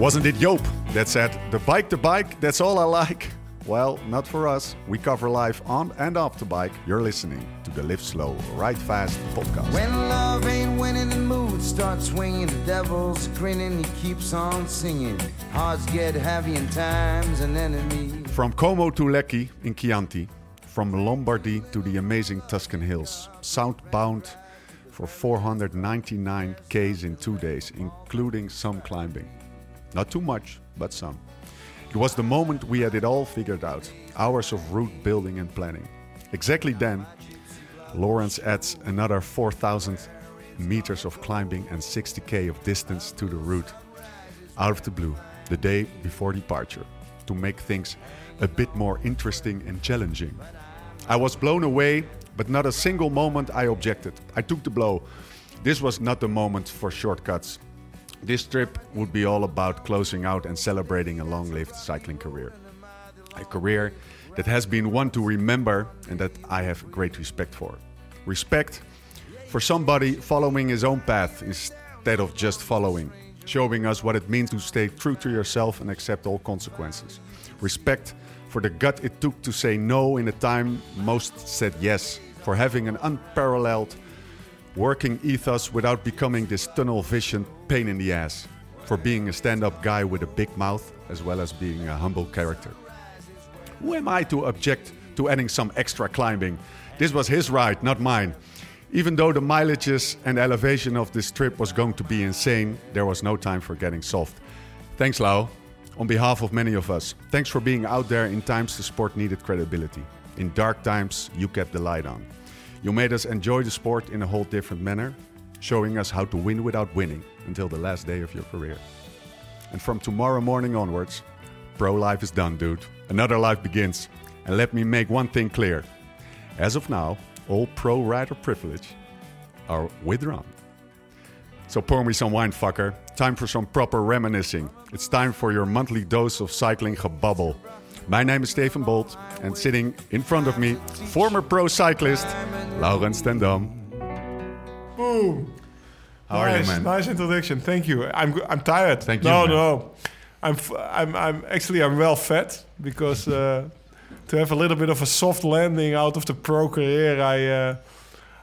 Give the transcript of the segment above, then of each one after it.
Wasn't it Joop that said, the bike, the bike, that's all I like? Well, not for us. We cover life on and off the bike. You're listening to the Live Slow, Ride Fast podcast. When love ain't winning, the mood starts swinging. The devil's grinning, he keeps on singing. Hearts get heavy and time's an enemy. From Como to Lecchi in Chianti, from Lombardy to the amazing Tuscan hills, southbound for 499 Ks in two days, including some climbing. Not too much, but some. It was the moment we had it all figured out hours of route building and planning. Exactly then, Laurens adds another 4,000 meters of climbing and 60k of distance to the route. Out of the blue, the day before departure, to make things a bit more interesting and challenging. I was blown away, but not a single moment I objected. I took the blow. This was not the moment for shortcuts. This trip would be all about closing out and celebrating a long lived cycling career. A career that has been one to remember and that I have great respect for. Respect for somebody following his own path instead of just following, showing us what it means to stay true to yourself and accept all consequences. Respect for the gut it took to say no in a time most said yes, for having an unparalleled working ethos without becoming this tunnel vision pain in the ass, for being a stand up guy with a big mouth as well as being a humble character. Who am I to object to adding some extra climbing? This was his ride, not mine. Even though the mileages and elevation of this trip was going to be insane, there was no time for getting soft. Thanks, Lau. On behalf of many of us, thanks for being out there in times the sport needed credibility. In dark times, you kept the light on. You made us enjoy the sport in a whole different manner, showing us how to win without winning until the last day of your career. And from tomorrow morning onwards, pro life is done, dude. Another life begins. And let me make one thing clear. As of now, all pro rider privilege are withdrawn. So pour me some wine, fucker. Time for some proper reminiscing. It's time for your monthly dose of cycling gebubble. My name is Stefan Bolt, and sitting in front of me, former pro cyclist Laurens ten Dam. Boom. How nice, are you, man? Nice introduction. Thank you. I'm I'm tired. Thank you, No, man. no. I'm f- I'm I'm actually I'm well fed because uh, to have a little bit of a soft landing out of the pro career, I uh,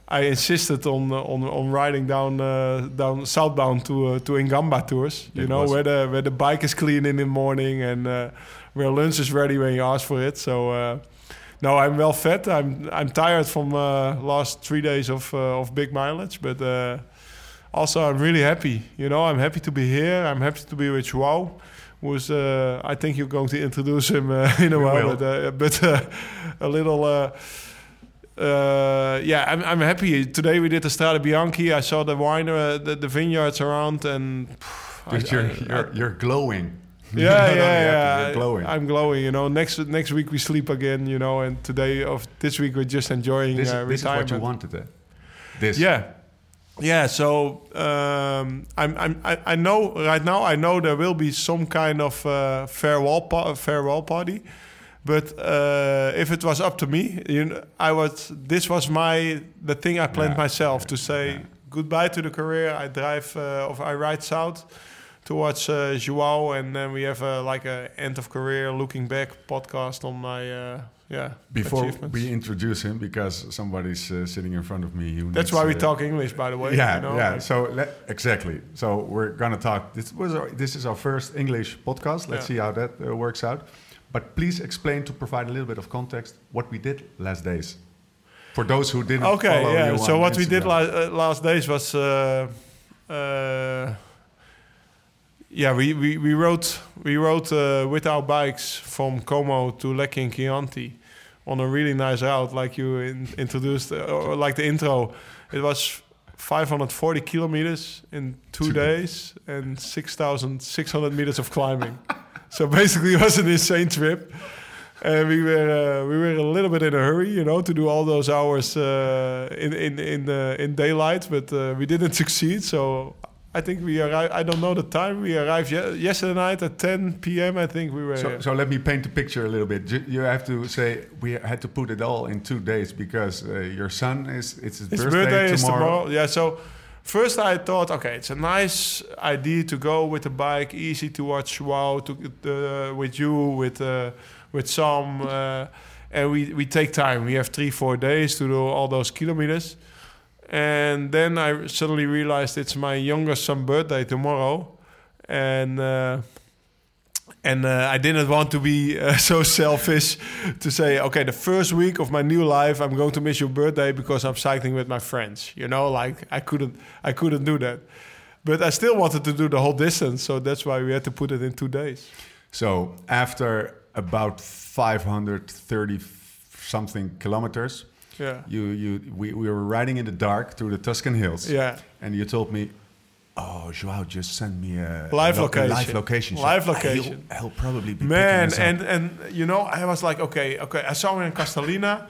I insisted on on on riding down uh, down southbound to uh, to Ingamba tours. You It know was- where the where the bike is clean in the morning and uh, where lunch is ready when you ask for it. So. Uh, no, I'm well fed. I'm I'm tired from uh, last three days of uh, of big mileage, but uh, also I'm really happy. You know, I'm happy to be here. I'm happy to be with Joao, who's uh, I think you're going to introduce him uh, in a We while, will. but uh, but uh, a little. Uh, uh, yeah, I'm, I'm happy. Today we did the Strade Bianche. I saw the wine, uh, the, the vineyards around, and pff, I- you're, I- you're, you're glowing. yeah, yeah, yeah. You're glowing. I'm glowing. You know, next next week we sleep again. You know, and today of this week we're just enjoying this, uh, this is what retirement. you wanted, eh? This. Yeah, yeah. So um, I'm, I'm I, I know right now. I know there will be some kind of uh, farewell pa- farewell party. But uh, if it was up to me, you know, I was. This was my the thing I planned Yeah, myself yeah, to say yeah. goodbye to the career. I drive uh, or I ride south towards uh, Joao, and then we have a, like a end of career looking back podcast on my uh, yeah Before we introduce him, because somebody's uh, sitting in front of me. Who That's why we uh, talk English, by the way. yeah, you know, yeah. like- So let, exactly. So we're gonna talk. This was our, this is our first English podcast. Let's Yeah. see how that uh, works out. But please explain to provide a little bit of context what we did last days for those who didn't. Okay, follow yeah. So what we did la- uh, last days was, uh, uh, yeah, we, we, we rode we rode uh, with our bikes from Como to Lecchi and Chianti on a really nice route, like you in, introduced, uh, or like the intro. It was 540 kilometers in two Two days and 6,600 meters of climbing. so basically, it was an insane trip. And we were uh, we were a little bit in a hurry, you know, to do all those hours uh, in in in uh, in daylight, but uh, we didn't succeed. So I think we arrived. I don't know the time. We arrived ye- yesterday night at 10 p.m. I think we were. So, so let me paint the picture a little bit. You have to say we had to put it all in two days because uh, your son is it's his, his birthday, birthday, is tomorrow. tomorrow. Yeah. So first I thought, okay, it's a nice idea to go with the bike, easy to watch. Wow, to uh, with you, with uh, with some, uh, and we we take time. We have three four days to do all those kilometers, and then I suddenly realized it's my youngest son's birthday tomorrow, and. Uh, and uh, I didn't want to be uh, so selfish to say, okay, the first week of my new life, I'm going to miss your birthday because I'm cycling with my friends. You know, like I couldn't, I couldn't do that. But I still wanted to do the whole distance, so that's why we had to put it in two days. So after about 530 something kilometers, Yeah. you you we, we were riding in the dark through the Tuscan hills. Yeah. And you told me, "Oh, Joao, just send me a Live a location. live location. Live So, location. He'll, he'll probably be Man, picking us up. and and you know, I was like, okay, okay. I saw him in Castellina,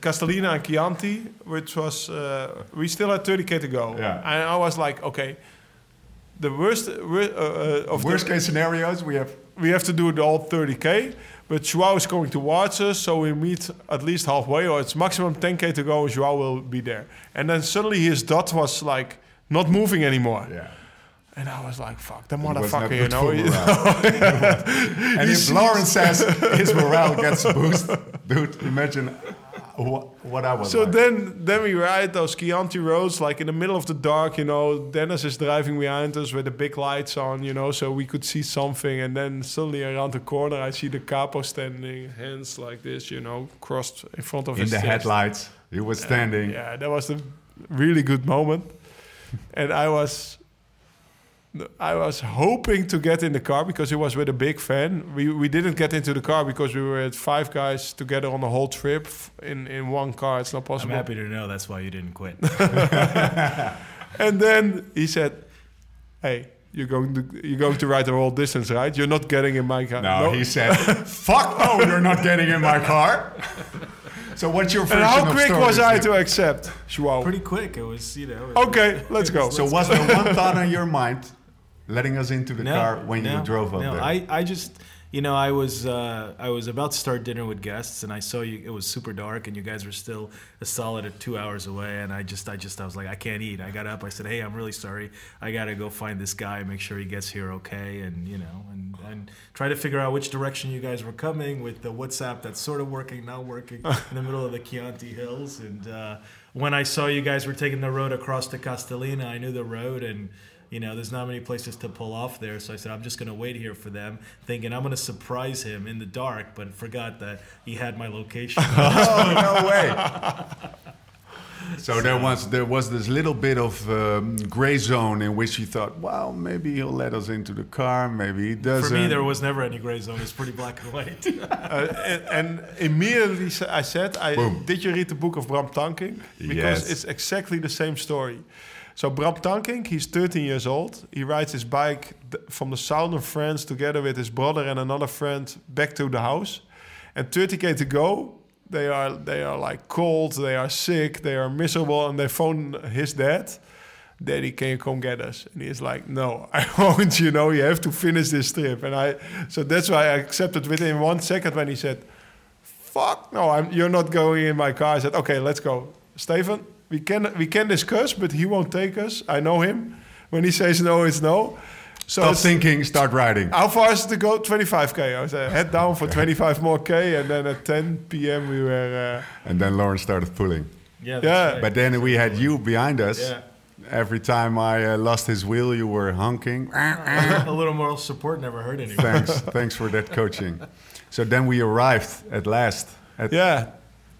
Castellina and Chianti, which was uh, we still had 30k to go. Yeah. And I was like, okay, the worst wor- uh, uh, of worst the, case scenarios, we have we have to do the all 30k. But Joao is going to watch us, so we meet at least halfway, or it's maximum 10k to go. and Joao will be there, and then suddenly his dot was like not moving anymore, yeah. and I was like, "Fuck, the It was not motherfucker!" You know, and if Laurens says his morale gets a boost, dude, imagine what, what I was So like. then, then we ride those Chianti roads, like in the middle of the dark. You know, Dennis is driving behind us with the big lights on. You know, so we could see something. And then suddenly around the corner, I see the capo standing, hands like this. You know, crossed in front of in his the chest. headlights, he was standing. Yeah, that was a really good moment. and I was, I was hoping to get in the car because he was with a big fan. We we didn't get into the car because we were at five guys together on the whole trip in in one car. It's not possible. I'm happy to know that's why you didn't quit. And then he said, "Hey, you're going to you're going to ride the whole distance, right? You're not getting in my car." No, he said, "Fuck no, you're not getting in my car." so what's your version And how quick was I to accept? Joao. Pretty quick. It was, you know. Okay, let's go. So was there one thought on your mind, letting us into the No, car when no, you drove up no. there? I, I just, you know, I was uh, I was about to start dinner with guests, and I saw you. It was super dark, and you guys were still a solid at two hours away. And I just, I just, I was like, I can't eat. I got up. I said, Hey, I'm really sorry. I got to go find this guy, make sure he gets here okay, and you know, and and try to figure out which direction you guys were coming with the WhatsApp that's sort of working, not working, in the middle of the Chianti Hills. And uh, when I saw you guys were taking the road across to Castellina, I knew the road and you know, there's not many places to pull off there. So I said, I'm just going to wait here for them, thinking I'm going to surprise him in the dark, but forgot that he had my location. oh no way! So there was there was this little bit of um, gray zone in which you thought, well, maybe he'll let us into the car, maybe he doesn't. for me, there was never any gray zone. It's pretty black and white. Uh, and, and immediately I said, I, Boom. "Did you read the book of Bram Tankink? Because Yes. it's exactly the same story." So Bram Tankink, he's 13 years old. He rides his bike from the south of France together with his brother and another friend back to the house. And 30k to go. They are they are like cold. They are sick. They are miserable. And they phone his dad. Daddy, can you come get us? And he's like, No, I won't. You know, you have to finish this trip. And I, so that's why I accepted within one second when he said, "Fuck, no, I'm, you're not going in my car." I said, "Okay, let's go, Stefan. We can we can discuss, but he won't take us. I know him. When he says no, it's no. So Stop it's- thinking, start riding. how far is it to go? 25k. I said, head down for 25 more k, and then at 10 p.m. we were. Uh, And then Laurens started pulling. yeah, Yeah. right. But then we had you behind us. Yeah. Every time I uh, lost his wheel, you were honking. a little moral support never hurt anyone. thanks, thanks for that coaching. So then we arrived at last. At, yeah,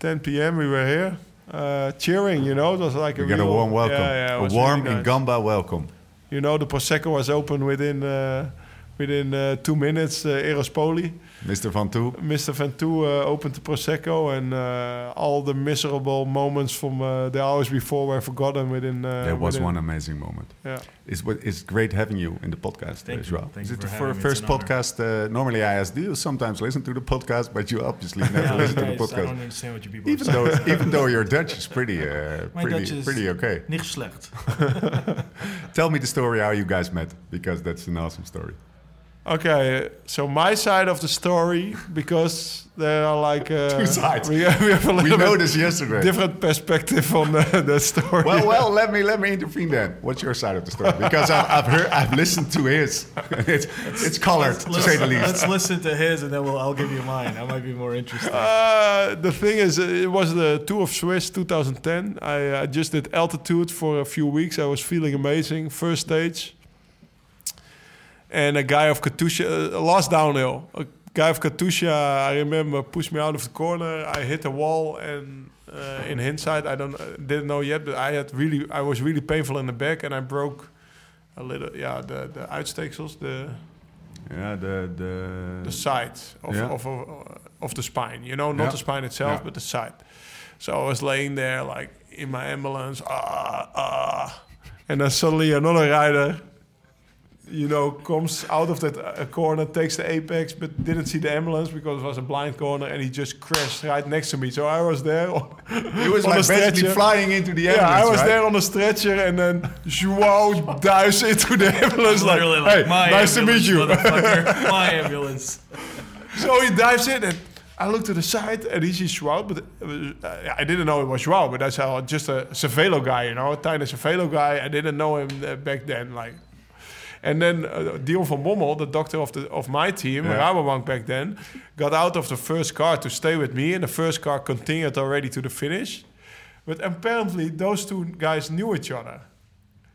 10 p.m. we were here, uh, cheering. You know, it was like We a got a warm welcome, Yeah, yeah, a warm really nice. Ingamba welcome. You know, the prosecco was open within uh, within uh, two minutes. Uh, Eros Poli, Mr. Van Toe. Mr. Ventoux uh, opened the prosecco, and uh, all the miserable moments from uh, the hours before were forgotten within. Uh, There was within- one amazing moment. Yeah. It's, it's great having you in the podcast Thank as you. well. Thank Is you it for the fir- first podcast? Uh, normally I ask, do you sometimes listen to the podcast? But you obviously never Yeah, listen to the guys, I don't podcast. understand what you people Even though, even though your Dutch is pretty, uh, pretty, Dutch is pretty okay. Nicht slecht. Tell me the story how you guys met, because that's an awesome story. Okay, so my side of the story, because there are like uh, Two sides. We, we have a little We know bit this yesterday. different perspective on the, the story. Well, well, let me let me intervene then. What's your side of the story? Because I've, I've heard, I've listened to his. It's it's colored to say the least. Let's listen to his, and then we'll, I'll give you mine. That might be more interesting. Uh, the thing is, uh, it was the Tour of Swiss 2010. I, I just did altitude for a few weeks. I was feeling amazing. First stage. And a guy of Katusha, uh, last downhill, a guy of Katusha, I remember, pushed me out of the corner. I hit a wall, and uh, in hindsight, I don't uh, didn't know yet, but I had really, I was really painful in the back, and I broke a little, yeah, the the uitsteeksels, the Yeah, the the the side of, Yeah. of, of, of the spine. You know, not Yeah. the spine itself, Yeah. but the side. So I was laying there, like in my ambulance, ah, ah, and then suddenly another rider, you know, comes out of that uh, corner, takes the apex, but didn't see the ambulance because it was a blind corner, and he just crashed right next to me. So I was there. It was on like basically stretcher. flying into the ambulance. Yeah, I was right? there on the stretcher, and then Joao dives into the ambulance like, Literally like, "Hey, my nice to meet you." motherfucker. my ambulance. So he dives in, and I look to the side, and he sees Joao. But uh, I didn't know it was Joao, but I saw just a Cervelo guy, you know, a tiny Cervelo guy. I didn't know him uh, back then, like. And then uh, Dion van Bommel, the doctor of the of my team, Yeah. Rabobank back then, got out of the first car to stay with me, and the first car continued already to the finish. But apparently, those two guys knew each other.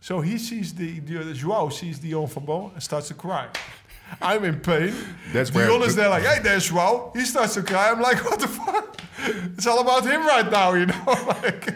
So he sees the, the Joao sees Dion van Bommel and starts to cry. I'm in pain. That's where Dion is the- there like, hey, there's Joao. He starts to cry. I'm like, what the fuck? It's all about him right now, you know? like,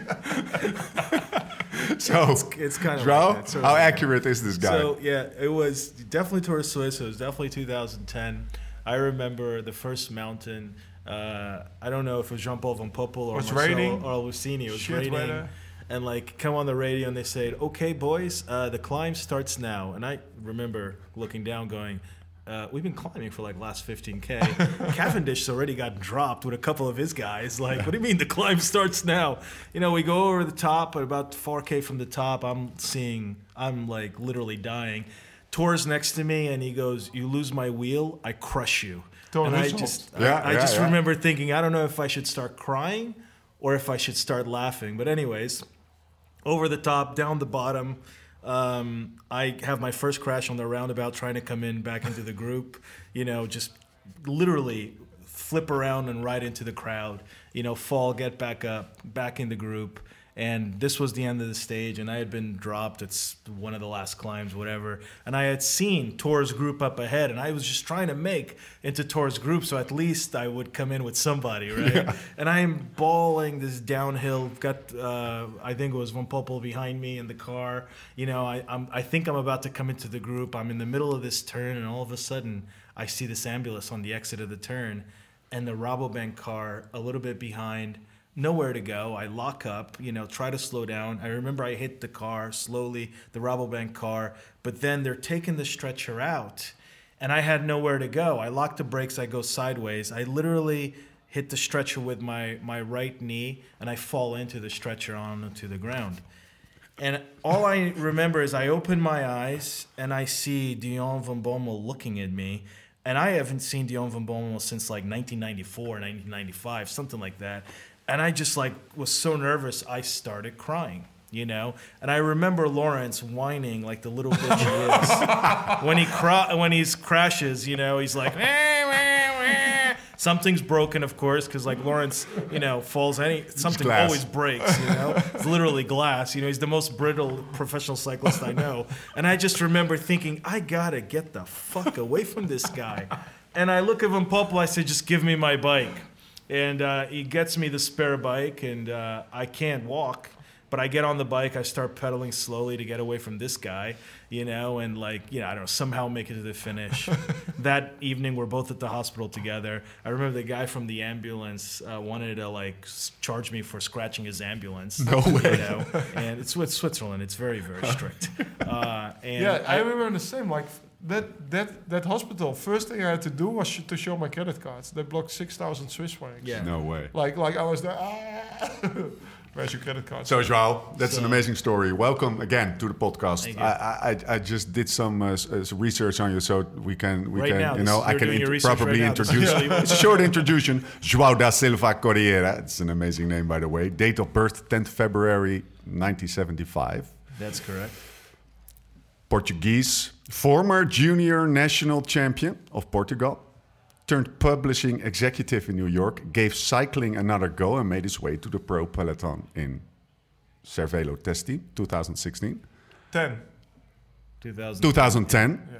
So, It's kind of Joao, like that, sort how of. accurate is this guy? So yeah, it was definitely Tour of Swiss. It was definitely 2010. I remember the first mountain. Uh, I don't know if it was Jean Paul Van Poppel or Was Marcel raining. or Lucini. It was Shit raining. weather. And like come on the radio and they said, "Okay, boys, uh, the climb starts now." And I remember looking down, going, uh, "We've been climbing for like last 15k. Cavendish's already got dropped with a couple of his guys. Like, what do you mean the climb starts now? You know, we go over the top, at about 4k from the top. I'm seeing, I'm like literally dying. Thor's next to me, and he goes, "You lose my wheel, I crush you." Thor and I Hushovd. just, I- Yeah, I, yeah, just yeah. remember thinking, I don't know if I should start crying or if I should start laughing. But anyways, over the top, down the bottom. Um, I have my first crash on the roundabout trying to come in back into the group. You know, just literally flip around and right into the crowd. You know, fall, get back up, back in the group. And this was the end of the stage, and I had been dropped. It's one of the last climbs, whatever. And I had seen Thor's group up ahead, and I was just trying to make into Thor's group, so at least I would come in with somebody, right? And I'm bawling this downhill. Got, uh, I think it was Van Poppel behind me in the car. You know, I, I'm, I think I'm about to come into the group. I'm in the middle of this turn, and all of a sudden, I see this ambulance on the exit of the turn, and the Rabobank car a little bit behind nowhere to go. I lock up, you know, try to slow down. I remember I hit the car slowly, the Rabobank car, but then they're taking the stretcher out and I had nowhere to go. I lock the brakes, I go sideways. I literally hit the stretcher with my, my right knee and I fall into the stretcher onto the ground. And all I remember is I open my eyes and I see Dion van Bommel looking at me. And I haven't seen Dion van Bommel since like 1994, 1995, something like that. And I just like was so nervous, I started crying, you know. And I remember Laurens whining like the little bitch he is when he when he's crashes, you know. He's like, "Wah, wah, wah." something's broken, of course, because like Laurens, you know, falls any something always breaks, you know. It's literally glass. You know, he's the most brittle professional cyclist I know. And I just remember thinking, I gotta get the fuck away from this guy. And I look at Van Poppel, I say, just give me my bike. And uh, he gets me the spare bike, and uh, I can't walk. But I get on the bike, I start pedaling slowly to get away from this guy, you know, and like, you know, I don't know, somehow make it to the finish. that evening, we're both at the hospital together. I remember the guy from the ambulance uh, wanted to like s- charge me for scratching his ambulance. No way. You know? And it's with Switzerland, it's very, very strict. Uh, and yeah, I, remember the same. Like that, that, that hospital. First thing I had to do was sh- to show my credit cards. They blocked six thousand Swiss francs. Yeah. no way. Like, like I was there. Ah. Where's your credit card? So, Joao, that's an amazing story. Welcome again to the podcast. Thank you. I, I, I just did some uh, s- uh, research on you, so we can, we Right can, now, you know, I can int- probably right now. This is introduce. really- it's a short introduction. Joao da Silva Correia. It's an amazing name, by the way. Date of birth: 10th February 1975. That's correct. Portuguese, former junior national champion of Portugal, turned publishing executive in New York, gave cycling another go, and made his way to the pro peloton in Cervelo Testi, 2016, 10. 2000. 2010. Yeah.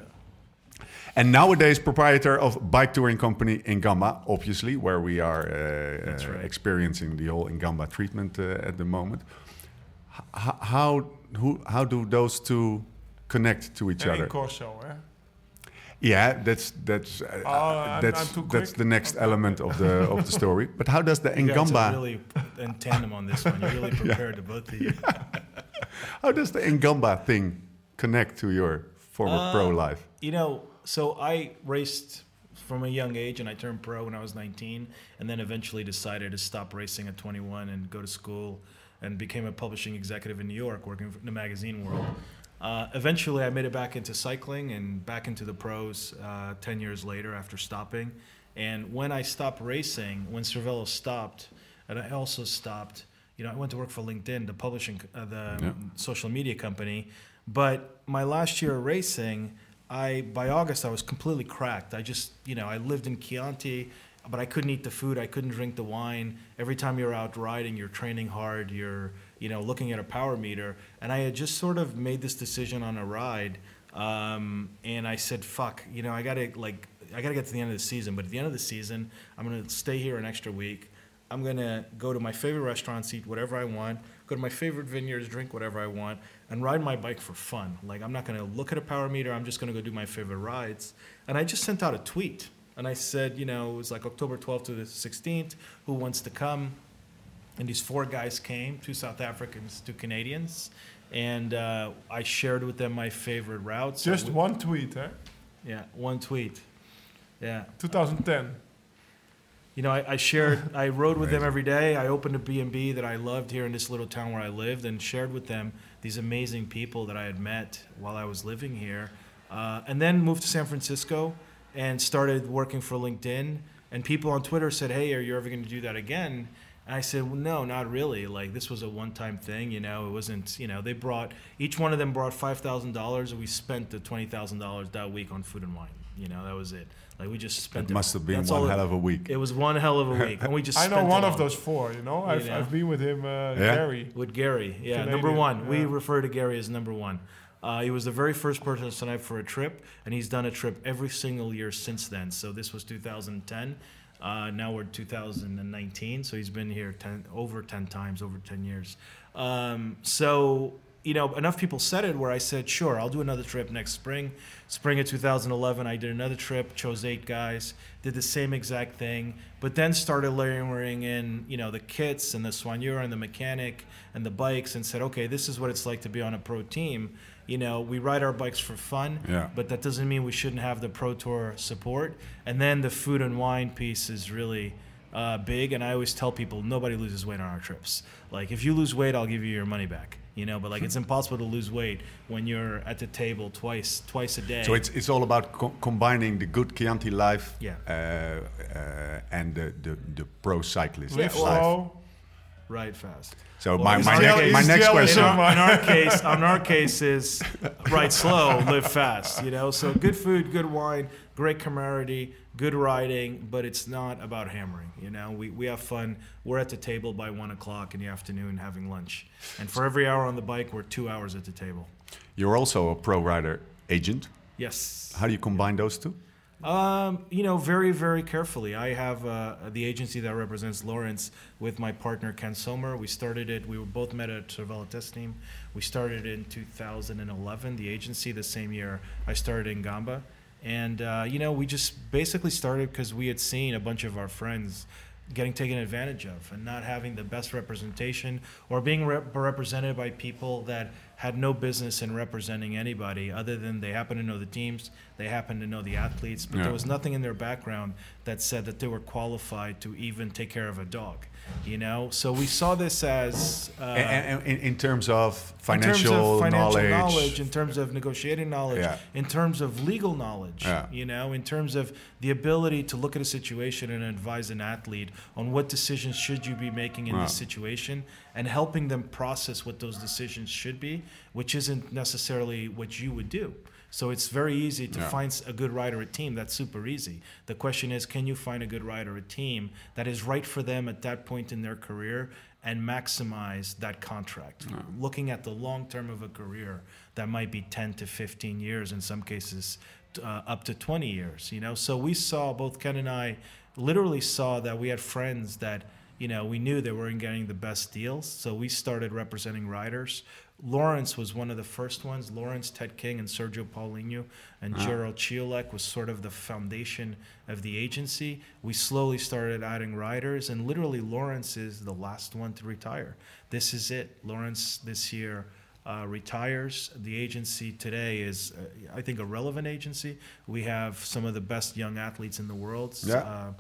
And nowadays, proprietor of bike touring company Ingamba, obviously, where we are uh, That's uh, right. experiencing the whole Ingamba treatment uh, at the moment. H- how, who, how do those two connect to each And other? in Corso, eh? Yeah, that's that's uh, Oh, I'm- that's I'm too that's the next Okay. element of the of the story. But how does the You guys are really in tandem on this one. You're really prepared to both of you. how does the Ingamba thing connect to your former pro Uh, life? You know, so I raced from a young age, and I turned pro when I was 19, and then eventually decided to stop racing at 21 and go to school, and became a publishing executive in New York, working in the magazine world. Uh, eventually, I made it back into cycling and back into the pros uh, 10 years later after stopping. And when I stopped racing, when Cervelo stopped, and I also stopped, you know, I went to work for LinkedIn, the publishing, uh, the Yeah. social media company. But my last year of racing, I by August I was completely cracked. I just, you know, I lived in Chianti, but I couldn't eat the food, I couldn't drink the wine. Every time you're out riding, you're training hard, you're, you know, looking at a power meter. And I had just sort of made this decision on a ride, um, and I said, "Fuck," you know, I gotta like, I gotta get to the end of the season. But at the end of the season, I'm gonna stay here an extra week. I'm gonna go to my favorite restaurant, eat whatever I want, go to my favorite vineyards, drink whatever I want, and ride my bike for fun. Like I'm not gonna look at a power meter. I'm just gonna go do my favorite rides. And I just sent out a tweet, and I said, you know, it was like October 12th to the 16th. Who wants to come? And these four guys came, two South Africans, two Canadians, and uh, I shared with them my favorite routes. Just I w- one tweet, eh? Yeah, one tweet. Yeah. 2010. You know, I, I shared, I rode with them every day. I opened a B&B that I loved here in this little town where I lived and shared with them these amazing people that I had met while I was living here. Uh, and then moved to San Francisco and started working for LinkedIn. And people on Twitter said, hey, are you ever going to do that again? And I said, well, no, not really. Like, this was a one time thing, you know, it wasn't, you know, they brought, each one of them brought $5,000. We spent the $20,000 that week on food and wine. You know, that was it. Like, we just spent It must have been That's one all it- hell of a week. it was one hell of a week, and we just. I know one it of all. those four, you know? I've, know? I've been with him, uh, Yeah? Gary. with Gary. Yeah, Canadian, number one. We refer to Gary as number one. Uh, he was the very first person to sign up for a trip, and he's done a trip every single year since then. So this was 2010. Uh, now we're 2019. So he's been here 10, over 10 times, over 10 years. Um, so you know, enough people said it where I said, sure, I'll do another trip next spring. Spring of 2011, I did another trip, chose eight guys, did the same exact thing, but then started layering in, you know, the kits and the soigneur and the mechanic and the bikes and said, okay, this is what it's like to be on a pro team. You know, we ride our bikes for fun, Yeah. but that doesn't mean we shouldn't have the pro tour support. And then the food and wine piece is really uh, big. And I always tell people nobody loses weight on our trips. Like if you lose weight, I'll give you your money back. You know, but like it's impossible to lose weight when you're at the table twice twice a day. So it's it's all about co- combining the good Chianti life Yeah. uh, uh, and the, the, the pro cyclist Live life. slow. Ride fast. So Well, my, my, next my next question. In our, in our case, in our case is ride slow, live fast. You know, so good food, good wine, great camaraderie, good riding, but it's not about hammering. You know, we, we have fun. We're at the table by one o'clock in the afternoon having lunch, and for every hour on the bike, we're two hours at the table. You're also a pro rider agent. Yes. How do you combine those two? Um, you know, very, very carefully. I have uh, the agency that represents Laurens with my partner Ken Sommer. We started it. We were both met at Cervelo Test Team. We started in 2011. The agency the same year I started Ingamba, and uh, you know, we just basically started because we had seen a bunch of our friends getting taken advantage of and not having the best representation or being rep- represented by people that had no business in representing anybody other than they happen to know the teams, they happen to know the athletes, but Yeah. there was nothing in their background that said that they were qualified to even take care of a dog. You know, so we saw this as uh, and, and- in, in terms of in financial, terms of financial knowledge, in terms of negotiating knowledge, Yeah. in terms of legal knowledge, Yeah. you know, in terms of the ability to look at a situation and advise an athlete on what decisions should you be making in Yeah. this situation and helping them process what those decisions should be, which isn't necessarily what you would do. So it's very easy to Yeah. find a good rider a team. That's super easy. The question is, can you find a good rider a team that is right for them at that point in their career and maximize that contract? Looking at the long term of a career, that might be 10 to 15 years, in some cases, uh, up to 20 years. You know, so we saw both Ken and I literally saw that we had friends that you know we knew they weren't getting the best deals, so we started representing riders. Laurens was one of the first ones. Laurens, Ted King, and Sergio Paulinho, and Gerald Ciolek was sort of the foundation of the agency. We slowly started adding riders, and literally Laurens is the last one to retire. This is it. Laurens this year uh, retires. The agency today is, uh, I think, a relevant agency. We have some of the best young athletes in the world. Yeah. Uh,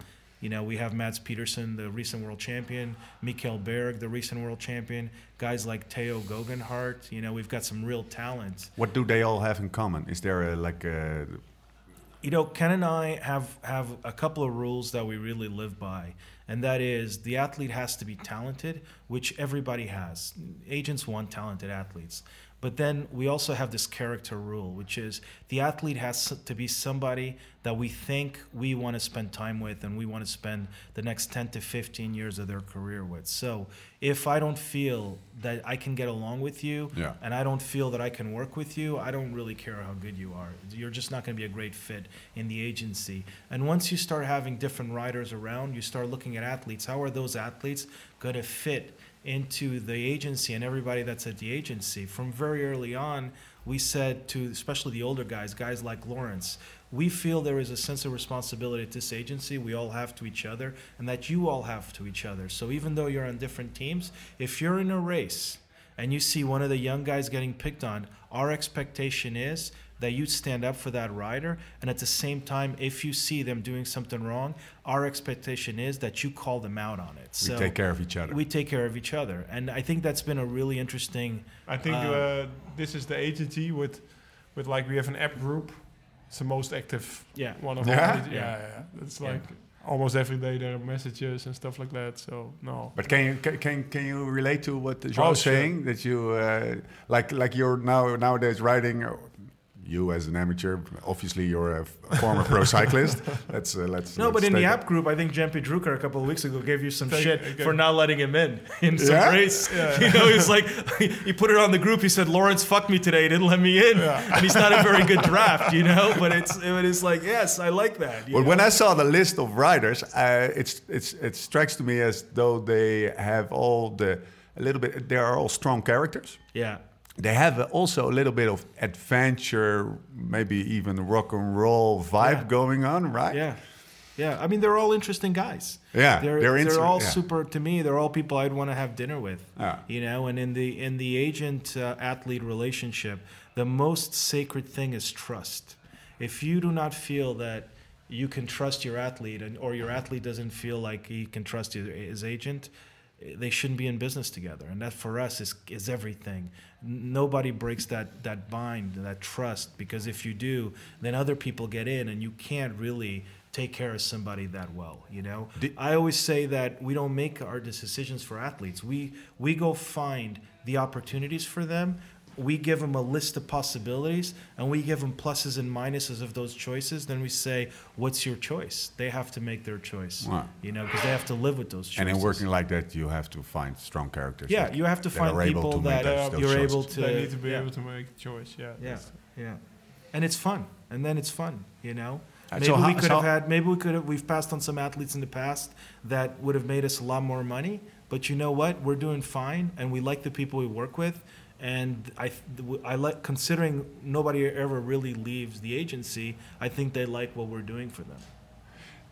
you know, we have Mads Pedersen, the recent world champion, Mikkel Bjerg, the recent world champion, guys like Tao Geoghegan Hart. You know, we've got some real talent. what do they all have in common? Is there a, like a You know, Ken and I have have a couple of rules that we really live by, and that is the athlete has to be talented, which everybody has. Agents want talented athletes. But then we also have this character rule, which is the athlete has to be somebody that we think we want to spend time with and we want to spend the next 10 to 15 years of their career with. So if I don't feel that I can get along with you Yeah. and I don't feel that I can work with you, I don't really care how good you are. You're just not going to be a great fit in the agency. And once you start having different riders around, you start looking at athletes. How are those athletes going to fit into the agency and everybody that's at the agency? From very early on, we said to especially the older guys, guys like Laurens, we feel there is a sense of responsibility at this agency. We all have to each other, and that you all have to each other. So even though you're on different teams, if you're in a race and you see one of the young guys getting picked on, our expectation is that you stand up for that rider. And at the same time, if you see them doing something wrong, our expectation is that you call them out on it. we take care of each other? We take care of each other. And I think that's been a really interesting. I think Uh, uh, this is the agency with, with like we have an app group. It's the most active Yeah. one of Yeah? all. Yeah, Yeah. yeah, yeah. It's Yeah. like almost every day there are messages and stuff like that. So no. But can you can, can can you relate to what Jean Oh, was sure. saying that you uh, like like you're now nowadays riding you as an amateur obviously you're a former pro cyclist let's uh, let's No, let's but in the take- app group, I think Jempy Drucker a couple of weeks ago gave you some Thank- shit okay. for not letting him in in some Yeah? race. You know, he's like, he put it on the group. He said, Laurens fucked me today. He didn't let me in. And he's not a very good draft, you know? But it's, it is like, yes, I like that. you Well, know? when I saw the list of riders, uh, it's it's it strikes to me as though they have all the a little bit. They are all strong characters. yeah. They have also a little bit of adventure, maybe even rock and roll vibe Yeah. going on, right? Yeah. Yeah. I mean, they're all interesting guys. Yeah, They're, they're they're, all yeah. super, to me, they're all people I'd want to have dinner with. Yeah. You know, and in the, in the agent uh, athlete relationship, the most sacred thing is trust. If you do not feel that you can trust your athlete and, or your athlete doesn't feel like he can trust his, his agent, they shouldn't be in business together. And that for us is, is everything. Nobody breaks that, that bind, that trust, because if you do, then other people get in and you can't really take care of somebody that well, you know? Did- I always say that we don't make our decisions for athletes. We, we go find the opportunities for them. We give them a list of possibilities and we give them pluses and minuses of those choices. Then we say, what's your choice? They have to make their choice, Wow. you know, because they have to live with those choices. And in working like that, you have to find strong characters. Yeah, that- you have to that find are able people to make that those- those you're choices. able to. they need to be yeah, able to make a choice. Yeah. Yeah, yeah, and it's fun, and then it's fun, you know. And Maybe so how- we could so- have had. Maybe we could have. We've passed on some athletes in the past that would have made us a lot more money. But you know what? We're doing fine, and we like the people we work with. And I, I like considering nobody ever really leaves the agency. I think they like what we're doing for them.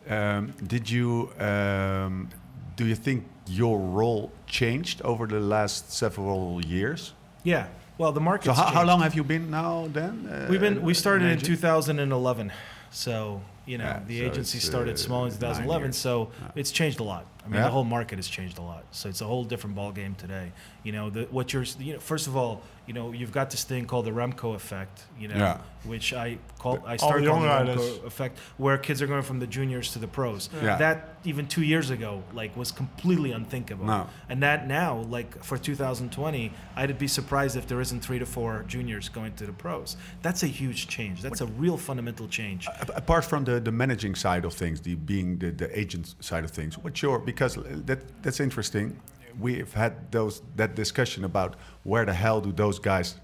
Um, did you um, do you think your role changed over the last several years? Yeah, Well, the market. So how, how long have you been now then? Uh, We've been. We started in 2011. So you know, Yeah, the so agency started uh, small in 2011. years. So it's changed a lot. I mean, Yeah? the whole market has changed a lot. So it's a whole different ball game today. You know, the, what you're. You know, first of all, you know, you've got this thing called the Remco effect. You know, Yeah. which I call. I started the calling the riders. Remco effect, where kids are going from the juniors to the pros. Yeah. That even two years ago, like, was completely unthinkable. No. And that now, like for 2020, I'd be surprised if there isn't three to four juniors going to the pros. That's a huge change. That's a real fundamental change. Apart from the, the managing side of things, the being the, the agent side of things, what's your because that that's interesting. We've had those that discussion about where the hell do those guys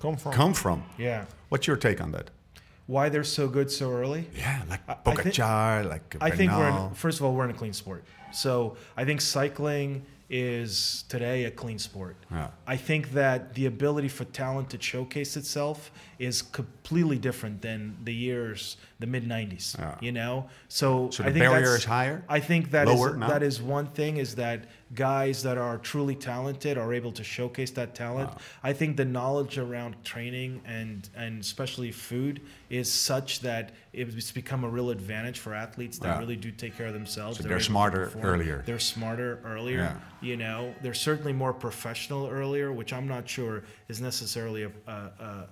Come from. come from? Yeah. What's your take on that? Why they're so good so early? Yeah, like I- I thi- Pogacar, like I think we're in, first of all we're in a clean sport. So I think cycling is today a clean sport. Yeah. I think that the ability for talent to showcase itself is completely different than the years the mid '90s. Yeah. You know, so, So I the think barrier that's- is higher? I think that is Lower now? that is one thing is that guys that are truly talented are able to showcase that talent. Ah. I think the knowledge around training and and especially food is such that it's become a real advantage for athletes that Yeah. really do take care of themselves. So They're they're smarter earlier. They're smarter earlier. Yeah. You know, they're certainly more professional earlier, which I'm not sure is necessarily a, a, a,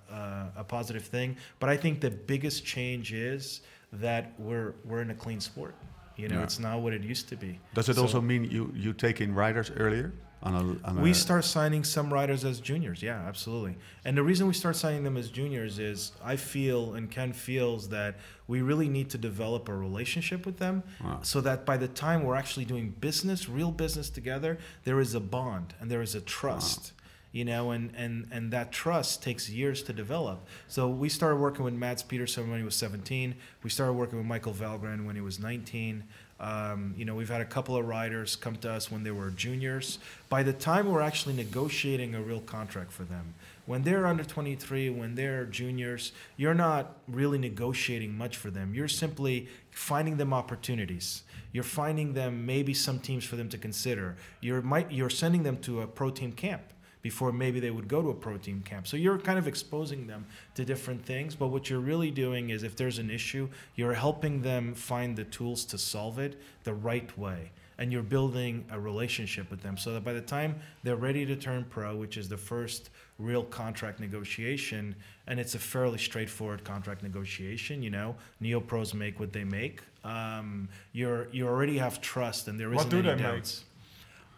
a, a positive thing. But I think the biggest change is that we're we're in a clean sport. You know, Yeah. it's not what it used to be. Does it So also mean you you take in riders earlier on a? On we a, start signing some riders as juniors? Yeah, absolutely. And the reason we start signing them as juniors is I feel and Ken feels that we really need to develop a relationship with them, Wow. so that by the time we're actually doing business, real business together, there is a bond and there is a trust. You know, and, and, and that trust takes years to develop. So we started working with Mads Pedersen when he was 17. We started working with Michael Valgren when he was 19. Um, you know, we've had a couple of riders come to us when they were juniors. By the time we're actually negotiating a real contract for them, when they're under 23, when they're juniors, you're not really negotiating much for them. You're simply finding them opportunities. You're finding them maybe some teams for them to consider. You're might you're sending them to a pro team camp before maybe they would go to a pro team camp. So you're kind of exposing them to different things, but what you're really doing is if there's an issue, you're helping them find the tools to solve it the right way. And you're building a relationship with them so that by the time they're ready to turn pro, which is the first real contract negotiation, and it's a fairly straightforward contract negotiation, you know, neo pros make what they make. Um, you're you already have trust, and there What isn't do any they make? doubts.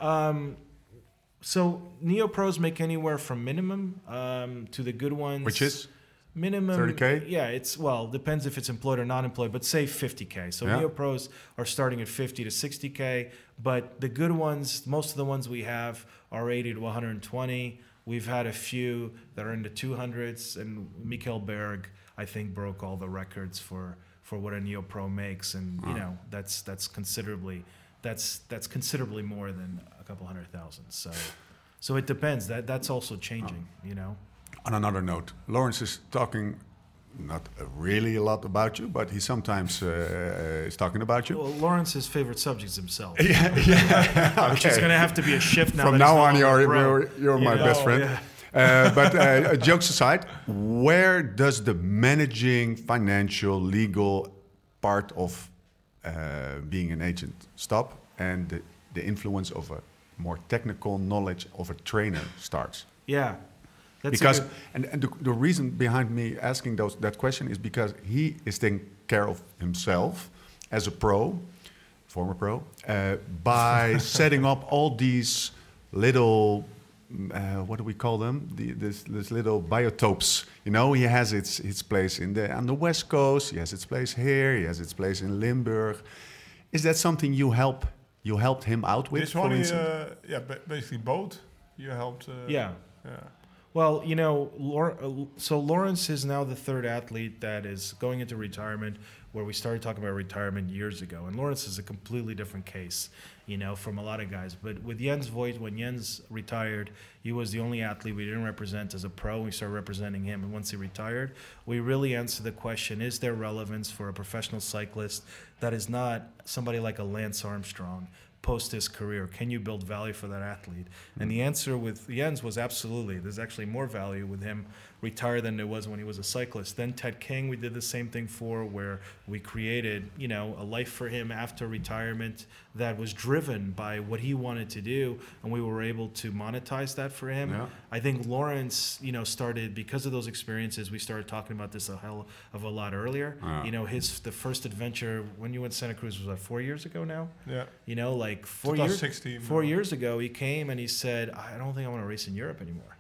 Um, so neo pros make anywhere from minimum um, to the good ones, which is minimum 30K? Yeah, it's well depends if it's employed or not employed, but say 50k. So Yeah. neo pros are starting at 50 to 60k, but the good ones, most of the ones we have are 80 to 120. We've had a few that are in the 200s, and Mikkel Bjerg, I think, broke all the records for for what a neo pro makes, and you know that's that's considerably that's that's considerably more than couple hundred thousand. So. So it depends. That that's also changing, you know. On another note, Laurens is talking not really a lot about you, but he sometimes uh, is talking about you. Well, Laurens's favorite subject's himself. yeah, yeah. Which is going to have to be a shift now. From now on, you're, you're, you're my You best friend. yeah. Uh, but uh, jokes aside, where does the managing, financial, legal part of uh, being an agent stop and the, the influence of a more technical knowledge of a trainer starts? Yeah. That's because good- and, and the, the reason behind me asking those that question is because he is taking care of himself as a pro, former pro, uh, by setting up all these little mm, uh, what do we call them? The, this, this little biotopes. You know, he has its its place in the on the west coast. He has its place here. He has its place in Limburg. Is that something you help you helped him out with? This for one, he, uh, yeah, basically both. You helped. Uh, yeah. yeah. Well, you know, Laur- uh, so Laurens is now the third athlete that is going into retirement, where we started talking about retirement years ago. And Laurens is a completely different case, you know, from a lot of guys. But with Jens Voigt, when Jens retired, he was the only athlete we didn't represent as a pro. We started representing him. And once he retired, we really answered the question is there relevance for a professional cyclist that is not somebody like a Lance Armstrong, post his career? Can you build value for that athlete? And the answer with Jens was absolutely. There's actually more value with him retired than there was when he was a cyclist. Then Ted King, we did the same thing for, where we created, you know, a life for him after retirement that was driven by what he wanted to do, and we were able to monetize that for him. Yeah. I think Laurens, you know, started because of those experiences. We started talking about this a hell of a lot earlier. Yeah. You know, his the first adventure when you went to Santa Cruz was like four years ago now. Yeah. You know, like four years 2016, four years ago, he came and he said, "I don't think I want to race in Europe anymore."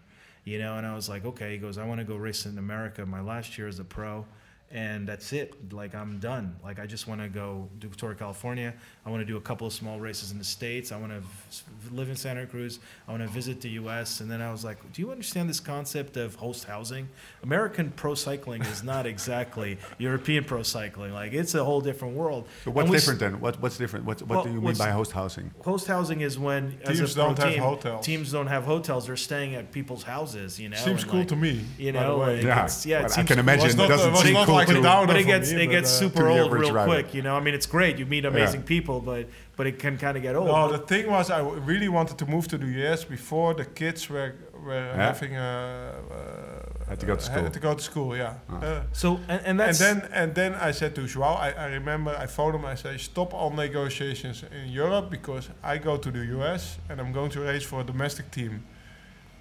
You know, and I was like, "Okay." He goes, "I want to go race in America." My last year as a pro, and that's it. Like I'm done. Like I just want to go do Tour of California. I want to do a couple of small races in the states. I want to v- live in Santa Cruz. I want to visit the U.S. And then I was like, "Do you understand this concept of host housing? American pro cycling is not exactly European pro cycling. Like it's a whole different world." So what's we s- different then? What, what's different? What, what Well, do you mean by host housing? Host housing is when as Teams a don't have team, hotels. Teams don't have hotels. They're staying at people's houses. You know, Seems and cool like, to me. You by the know, way. like, Yeah, it's- yeah. Well, it I can cool. imagine Was it not- doesn't was seem not cool like a to, But it gets me, it but, gets uh, super old real rider. quick. You know, I mean, it's great. You meet amazing people, but but it can kind of get old. No, the thing was, I w- really wanted to move to the US before the kids were were Yeah. having a. Uh, Had to go to uh, school. Had to go to school, yeah. Ah. Uh, so and, and and then and then I said to Joao, I, I remember I phoned him. I say, stop all negotiations in Europe because I go to the US and I'm going to race for a domestic team.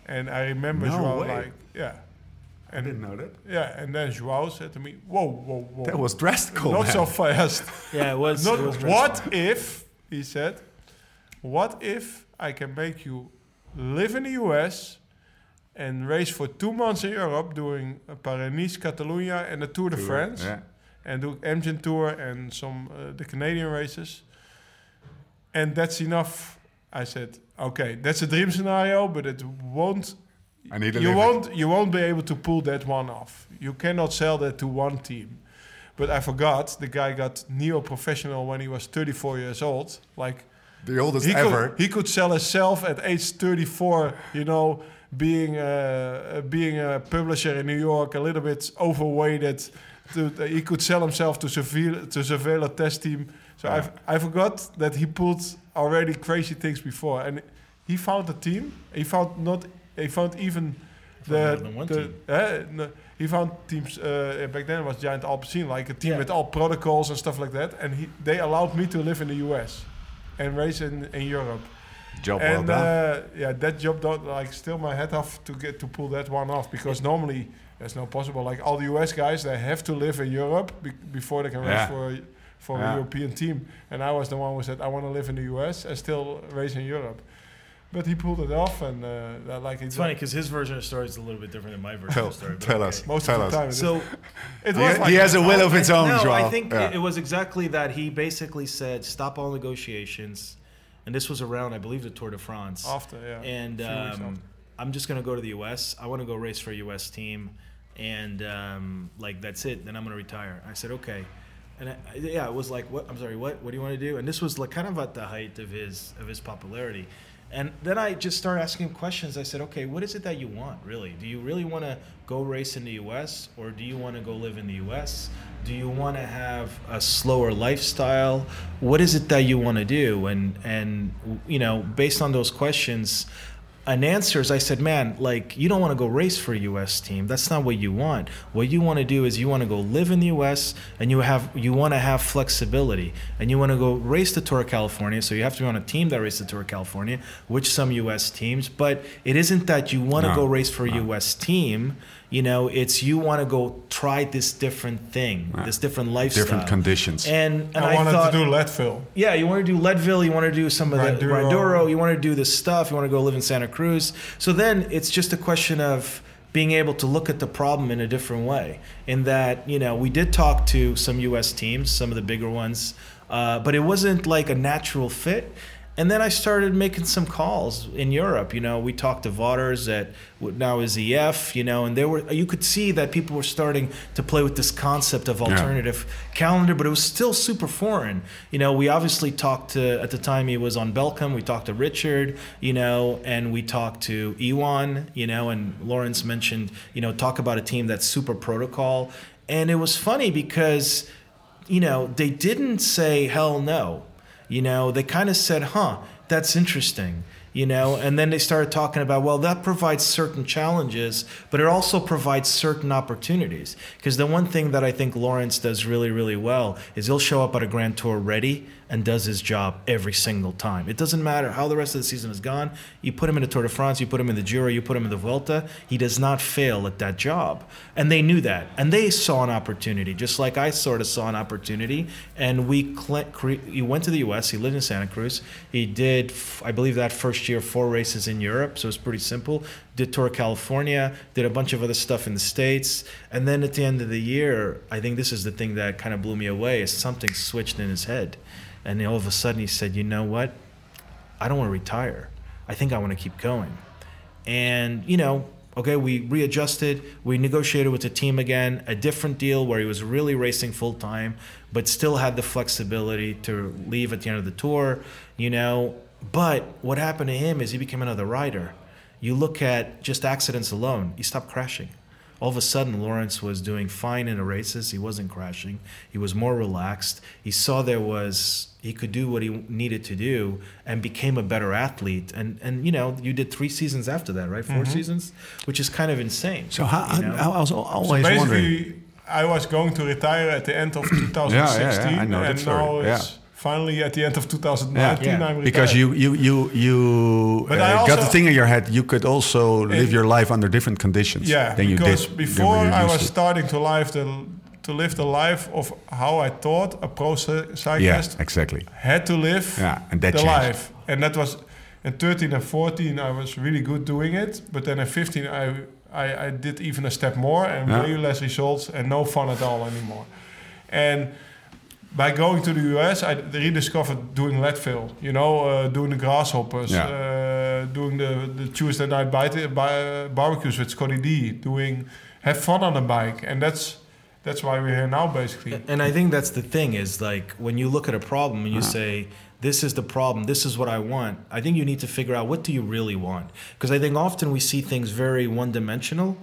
And I remember No Joao way. like, yeah. I And didn't know that. yeah, and then Joao said to me, "Whoa, whoa, whoa! That was drastical. not man. so fast." yeah, it was. Not it was what if he said, what if I can make you live in the US and race for two months in Europe doing a Paris Catalonia and the Tour de Tour, France Yeah. and do Amgen Tour and some uh, the Canadian races, and that's enough. I said, okay, that's a dream scenario, but it won't. I need to You won't. You won't be able to pull that one off. You cannot sell that to one team. But I forgot the guy got neo professional when he was 34 years old. Like The oldest he ever. could he could sell himself at age 34. You know, being a, being a publisher in New York, a little bit overweighted. To, uh, he could sell himself to Cervélo to Cervélo test team. So Yeah. I I forgot that he pulled already crazy things before, and he found a team. He found not. He found even found the, the team. eh, he found teams uh, back then it was Giant Alpecin, like a team Yeah. with all protocols and stuff like that. And he, they allowed me to live in the US and race in, in Europe. Job well and done. uh, yeah, that job don't like still my head off to get to pull that one off because normally that's not possible. Like all the US guys, they have to live in Europe be- before they can race Yeah. for for Yeah. a European team. And I was the one who said I want to live in the US and still race in Europe. But he pulled it off, and uh, like It's funny because his version of the story is a little bit different than my version tell of the story. but tell okay. us. most tell of the us. time. it- So it He, was he like has a will of his own, no, I think Yeah. it, it was exactly that. He basically said, "Stop all negotiations," and this was around, I believe, the Tour de France. after, yeah. and a few weeks um, after. I'm just gonna go to the U.S. I want to go race for a U.S. team, and um, like that's it. Then I'm gonna retire. I said okay, and I, I- yeah, it was like what? I'm sorry, what? What do you want to do? And this was like kind of at the height of his of his popularity. And then I just started asking him questions. I said, okay, what is it that you want, really? Do you really want to go race in the U.S. or do you want to go live in the U.S.? Do you want to have a slower lifestyle? What is it that you want to do? And and you know, based on those questions, and answers, I said, man, like you don't want to go race for a U.S. team. That's not what you want. What you want to do is you want to go live in the U.S. and you have you want to have flexibility and you want to go race the Tour of California. So you have to be on a team that races the Tour of California, which some U.S. teams. But it isn't that you want to No, go race for a no. U.S. team. You know, it's you want to go try this different thing, Yeah. this different lifestyle, Different conditions. And and I, I, wanted thought, to do Leadville. yeah, you want to do Leadville, you want to do some of the Grinduro. Grinduro, you want to do this stuff, you want to go live in Santa Cruz. So then it's just a question of being able to look at the problem in a different way. In that, you know, we did talk to some U.S. teams, some of the bigger ones, uh, but it wasn't like a natural fit. And then I started making some calls in Europe. You know, we talked to Vaughters at what now is EF. You know, and there were you could see that people were starting to play with this concept of alternative calendar, but it was still super foreign. You know, we obviously talked to at the time he was on Belkin. We talked to Richard. You know, and we talked to Iwan. You know, and Laurens mentioned you know talk about a team that's super protocol. And it was funny because you know they didn't say hell no You know, they kind of said, "Huh, that's interesting." You know, and then they started talking about, well, that provides certain challenges, but it also provides certain opportunities. Because the one thing that I think Laurens does really, really well is he'll show up at a Grand Tour ready and does his job every single time. It doesn't matter how the rest of the season has gone. You put him in the Tour de France, you put him in the Giro, you put him in the Vuelta. He does not fail at that job, and they knew that, and they saw an opportunity, just like I sort of saw an opportunity. And we cl- cre- he went to the U.S. He lived in Santa Cruz. He did, I believe, that first year four races in Europe, so it's pretty simple. Did Tour California, did a bunch of other stuff in the states, and then at the end of the year, I think this is the thing that kind of blew me away: is something switched in his head and all of a sudden he said, You know what? I don't want to retire. I think I want to keep going. And, you know, okay, we readjusted, we negotiated with the team again, a different deal where he was really racing full time, but still had the flexibility to leave at the end of the tour, you know. But what happened to him is he became another rider. You look at just accidents alone, he stopped crashing all of a sudden Laurens was doing fine in the races. He wasn't crashing. He was more relaxed. He saw there was he could do what he needed to do and became a better athlete. And and you know you did three seasons after that, right? 4 Mm-hmm. seasons, which is kind of insane. So how, you know? I, I was al- always Basically, wondering. I was going to retire at the end of 2016, yeah, I know that and story, now it's yeah. Finally at the end of 2019. Yeah. I'm retired. Because you you you you But I uh, got the thing in your head. You could also live your life under different conditions. yeah, than you because did before I was to. starting to live the to live the life of how I thought a pro cy- Yeah, cyclist exactly. had to live Yeah, and that the changed. life, and that was in 13 and 14. I was really good doing it, but then in 15 I I, I did even a step more and Yeah. way less results and no fun at all anymore. And by going to the US, I rediscovered doing Leadville, you know, uh, doing the grasshoppers, Yeah. uh, doing the, the Tuesday night bite, bi- barbecues with Scotty D, doing have fun on the bike, and that's that's why we're here now, basically. And I think that's the thing is like when you look at a problem and you Uh-huh. say, this is the problem, this is what I want, I think you need to figure out what do you really want? Because I think often we see things very one dimensional.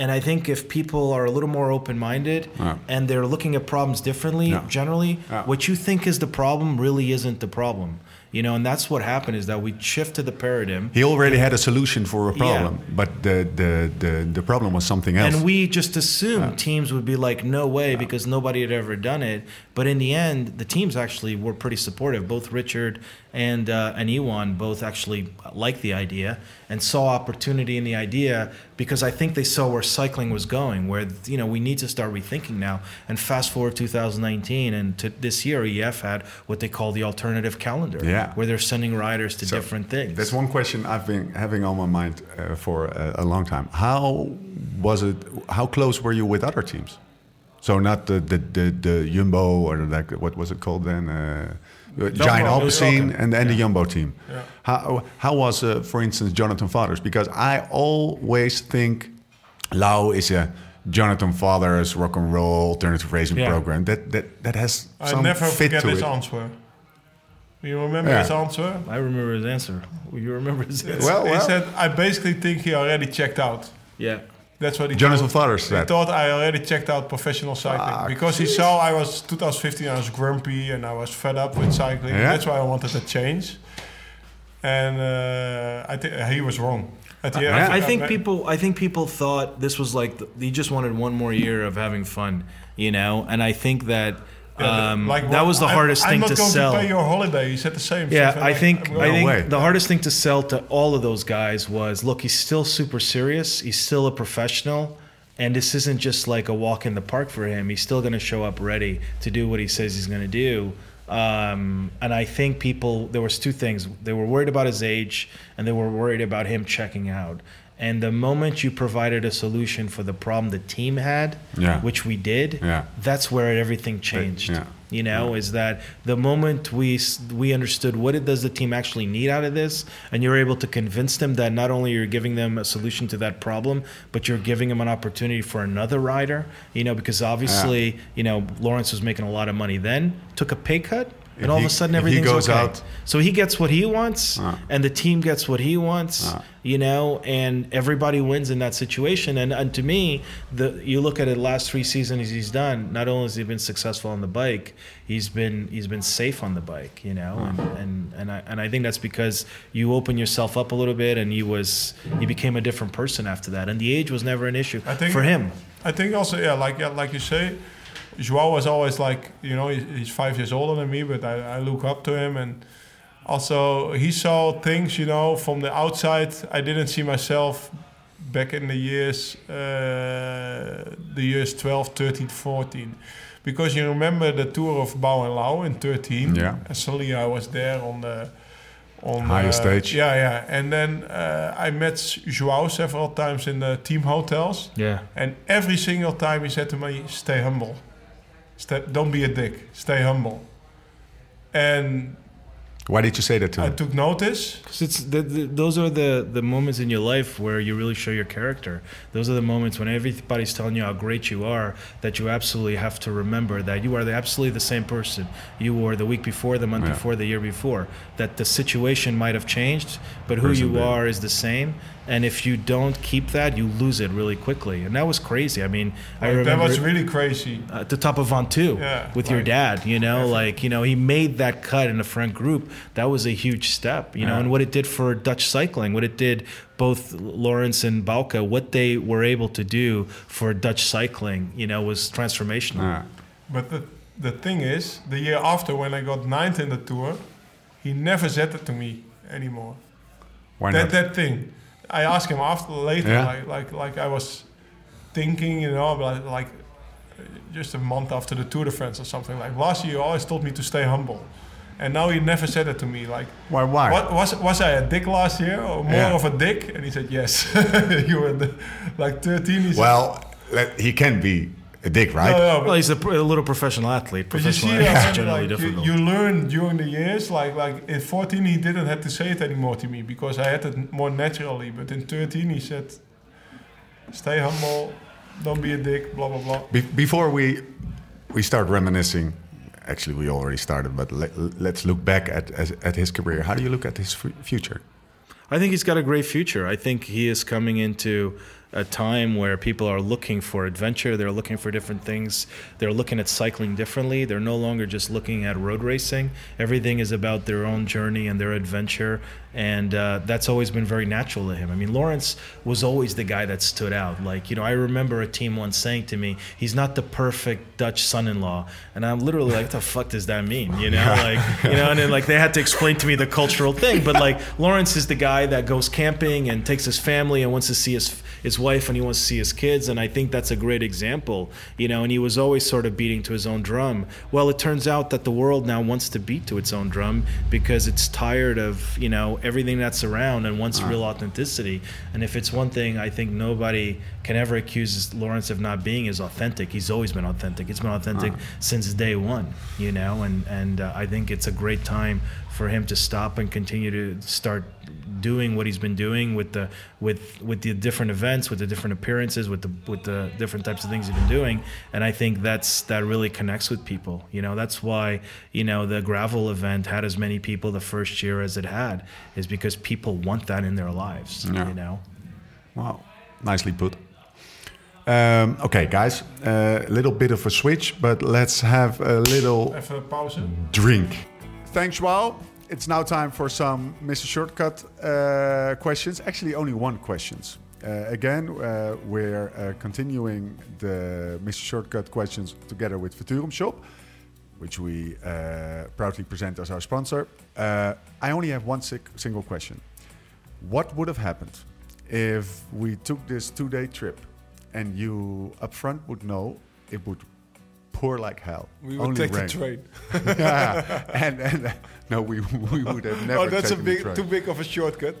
And I think if people are a little more open minded Yeah. and they're looking at problems differently, Yeah. generally, Yeah. what you think is the problem really isn't the problem. You know, and that's what happened is that we shifted the paradigm. He already had a solution for a problem, but the, the, the, the problem was something else. And we just assumed teams would be like, no way, because nobody had ever done it. But in the end, the teams actually were pretty supportive. Both Richard and uh, and Iwan both actually liked the idea and saw opportunity in the idea because I think they saw where cycling was going. Where you know we need to start rethinking now. And fast forward 2019 and to this year, EF had what they call the alternative calendar, Yeah. where they're sending riders to So, different things. That's one question I've been having on my mind uh, for a, a long time. How was it? How close were you with other teams? So not the the, the, the Jumbo or like what was it called then? Uh, Giant Jumbo, Alpecin okay. and, and the Jumbo team. Yeah. How how was uh, for instance Jonathan Vaughters? Because I always think Lau is a Jonathan Vaughters rock and roll alternative racing Yeah. program that that that has I some never fit forget to his it. answer. You remember Yeah. his answer? I remember his answer. You remember his answer? Well, well. he said, "I basically think he already checked out." yeah. That's what he Jonathan told- Vaughters He thought I already checked out professional cycling Ah, because he saw I was 2015. I was grumpy and I was fed up with cycling. Yeah. That's why I wanted to change. And uh, I think he was wrong. At the Yeah. end, I think people. I think people thought this was like the, he just wanted one more year of having fun, you know. And I think that Yeah, um, like, that was the I'm- hardest I'm thing not to going sell. To pay your holiday. He said the same. yeah, I think I'm I think the hardest thing to sell to all of those guys was look, he's still super serious. He's still a professional. And this isn't just like a walk in the park for him. He's still going to show up ready to do what he says he's going to do. Um, and I think people there was two things. They were worried about his age, and they were worried about him checking out. And the moment you provided a solution for the problem the team had, Yeah. which we did, Yeah. that's where everything changed. yeah. You know, is that the moment we we understood what it does the team actually need out of this, and you're able to convince them that not only you're giving them a solution to that problem, but you're giving them an opportunity for another rider. You know, because obviously, you know, Laurens was making a lot of money then, took a pay cut, and all he- of a sudden if everything's goes okay. out- so he gets what he wants, Ah. and the team gets what he wants. Ah. You know, and everybody wins in that situation. And, and to me, the you look at it last three seasons he's done. Not only has he been successful on the bike, he's been he's been safe on the bike. You know, and and and I and I think that's because you open yourself up a little bit, and he was he became a different person after that. And the age was never an issue I think- for him. I think also, yeah, like yeah, like you say, Joao was always like, you know, he's, he's five years older than me, but I, I look up to him, and also he saw things, you know, from the outside. I didn't see myself back in the years, uh, the years 12, 13, 14. Because you remember the tour of Bau and Lau in 13. Yeah. And suddenly I was there on the on Highest uh, stage. Yeah, yeah. And then uh, I met Joao several times in the team hotels. Yeah. And every single time he said to me, "Stay humble. Stay, don't be a dick. Stay humble." And Why did you say that to him? I him? took notice. 'Cause it's the, the, those are the, the moments in your life where you really show your character. Those are the moments when everybody's telling you how great you are that you absolutely have to remember that you are the, absolutely the same person you were the week before, the month Yeah. before, the year before. That the situation might have changed, but who Person you did. are is the same. And if you don't keep that, you lose it really quickly. And that was crazy. I mean, I remember that was really crazy. at the top of Ventoux Yeah, with your dad, you know, like, you know, he made that cut in the front group. That was a huge step, you know, and what it did for Dutch cycling, what it did both Laurens and Bauke, what they were able to do for Dutch cycling, you know, was transformational. Ah, But the the thing is, the year after when I got ninth in the tour, he never said it to me anymore. why that not? that thing. I asked him after later, Yeah. like like like I was thinking, you know, like, like just a month after the Tour de France or something. Like last year, he always told me to stay humble, and now he never said it to me. Like, why? Why? what was was I a dick last year or more Yeah. of a dick? And he said yes. you were the, like 13. He said, Well, let, he can be a dick, right? no, no, Well, he's a, a little professional athlete. But you see, Professional athletes are uh, generally like you, difficult. you learn during the years. Like like in 14, he didn't have to say it anymore to me because I had it more naturally. But in 13, he said, "Stay humble, don't be a dick." Blah blah blah. Be- before we we start reminiscing, actually we already started, but let, let's look back at, at at his career. How do you look at his fu- future? I think he's got a great future. I think he is coming into a time where people are looking for adventure. They're looking for different things. They're looking at cycling differently. They're no longer just looking at road racing. Everything is about their own journey and their adventure. And uh, that's always been very natural to him. I mean, Laurens was always the guy that stood out. Like, you know, I remember a team once saying to me, he's not the perfect Dutch son in law. And I'm literally like, what the fuck does that mean? You know, like, you know, and then like they had to explain to me the cultural thing. But like, Laurens is the guy that goes camping and takes his family and wants to see his his wife and he wants to see his kids and I think that's a great example you know and he was always sort of beating to his own drum. Well it turns out that the world now wants to beat to its own drum because it's tired of you know everything that's around and wants real authenticity. And if it's one thing I think nobody can ever accuse Laurens of not being is authentic. He's always been authentic. It's been authentic since day one you know and and uh, I think it's a great time for him to stop and continue to start doing what he's been doing with the with with the different events with the different appearances with the with the different types of things he's been doing and i think that's that really connects with people you know that's why you know the gravel event had as many people the first year as it had is because people want that in their lives Yeah. you know Wow, nicely put. Um, okay, guys, a little bit of a switch, but let's have a little Even een pauze. drink. Thanks, Joao. It's now time for some Mr. Shortcut uh, questions. Actually, only one questions. Uh, again, uh, we're uh, continuing the Mr. Shortcut questions together with Futurum Shop, which we uh, proudly present as our sponsor. Uh, I only have one sick, single question. What would have happened if we took this two-day trip and you up front would know it would pour like hell? We would Only take rain. the train. yeah, and and uh, no, we we would have never. oh, that's a big, too big of a shortcut.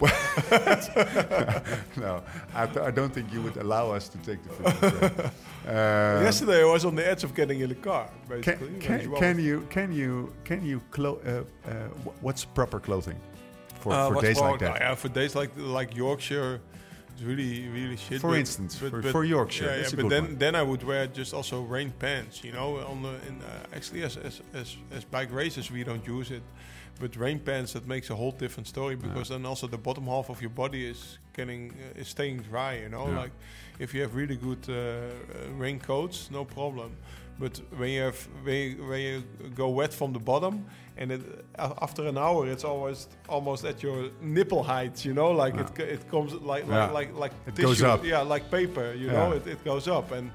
no, I, I don't think you would allow us to take the train. Uh, Yesterday, I was on the edge of getting in the car. Basically, can, can, can you can you can you clo- uh, uh, what's proper clothing for, Uh, for days wrong- like that? ja, for days like like Yorkshire, really really shit. For but- instance, but- for, but- for Yorkshire, Yeah, yeah, but then one. then I would wear just also rain pants, you know. On the in, uh, actually as, as as as bike races we don't use it, but rain pants that makes a whole different story because then also the bottom half of your body is getting uh, is staying dry, you know. Yeah. Like if you have really good uh, uh, raincoats, no problem. But when you have when you, when you go wet from the bottom, and it, after an hour, it's always almost at your nipple height, you know, like it Yeah. co- it comes like Yeah. like like like It tissue, goes up. yeah, like paper, you Yeah. know, it, it goes up, and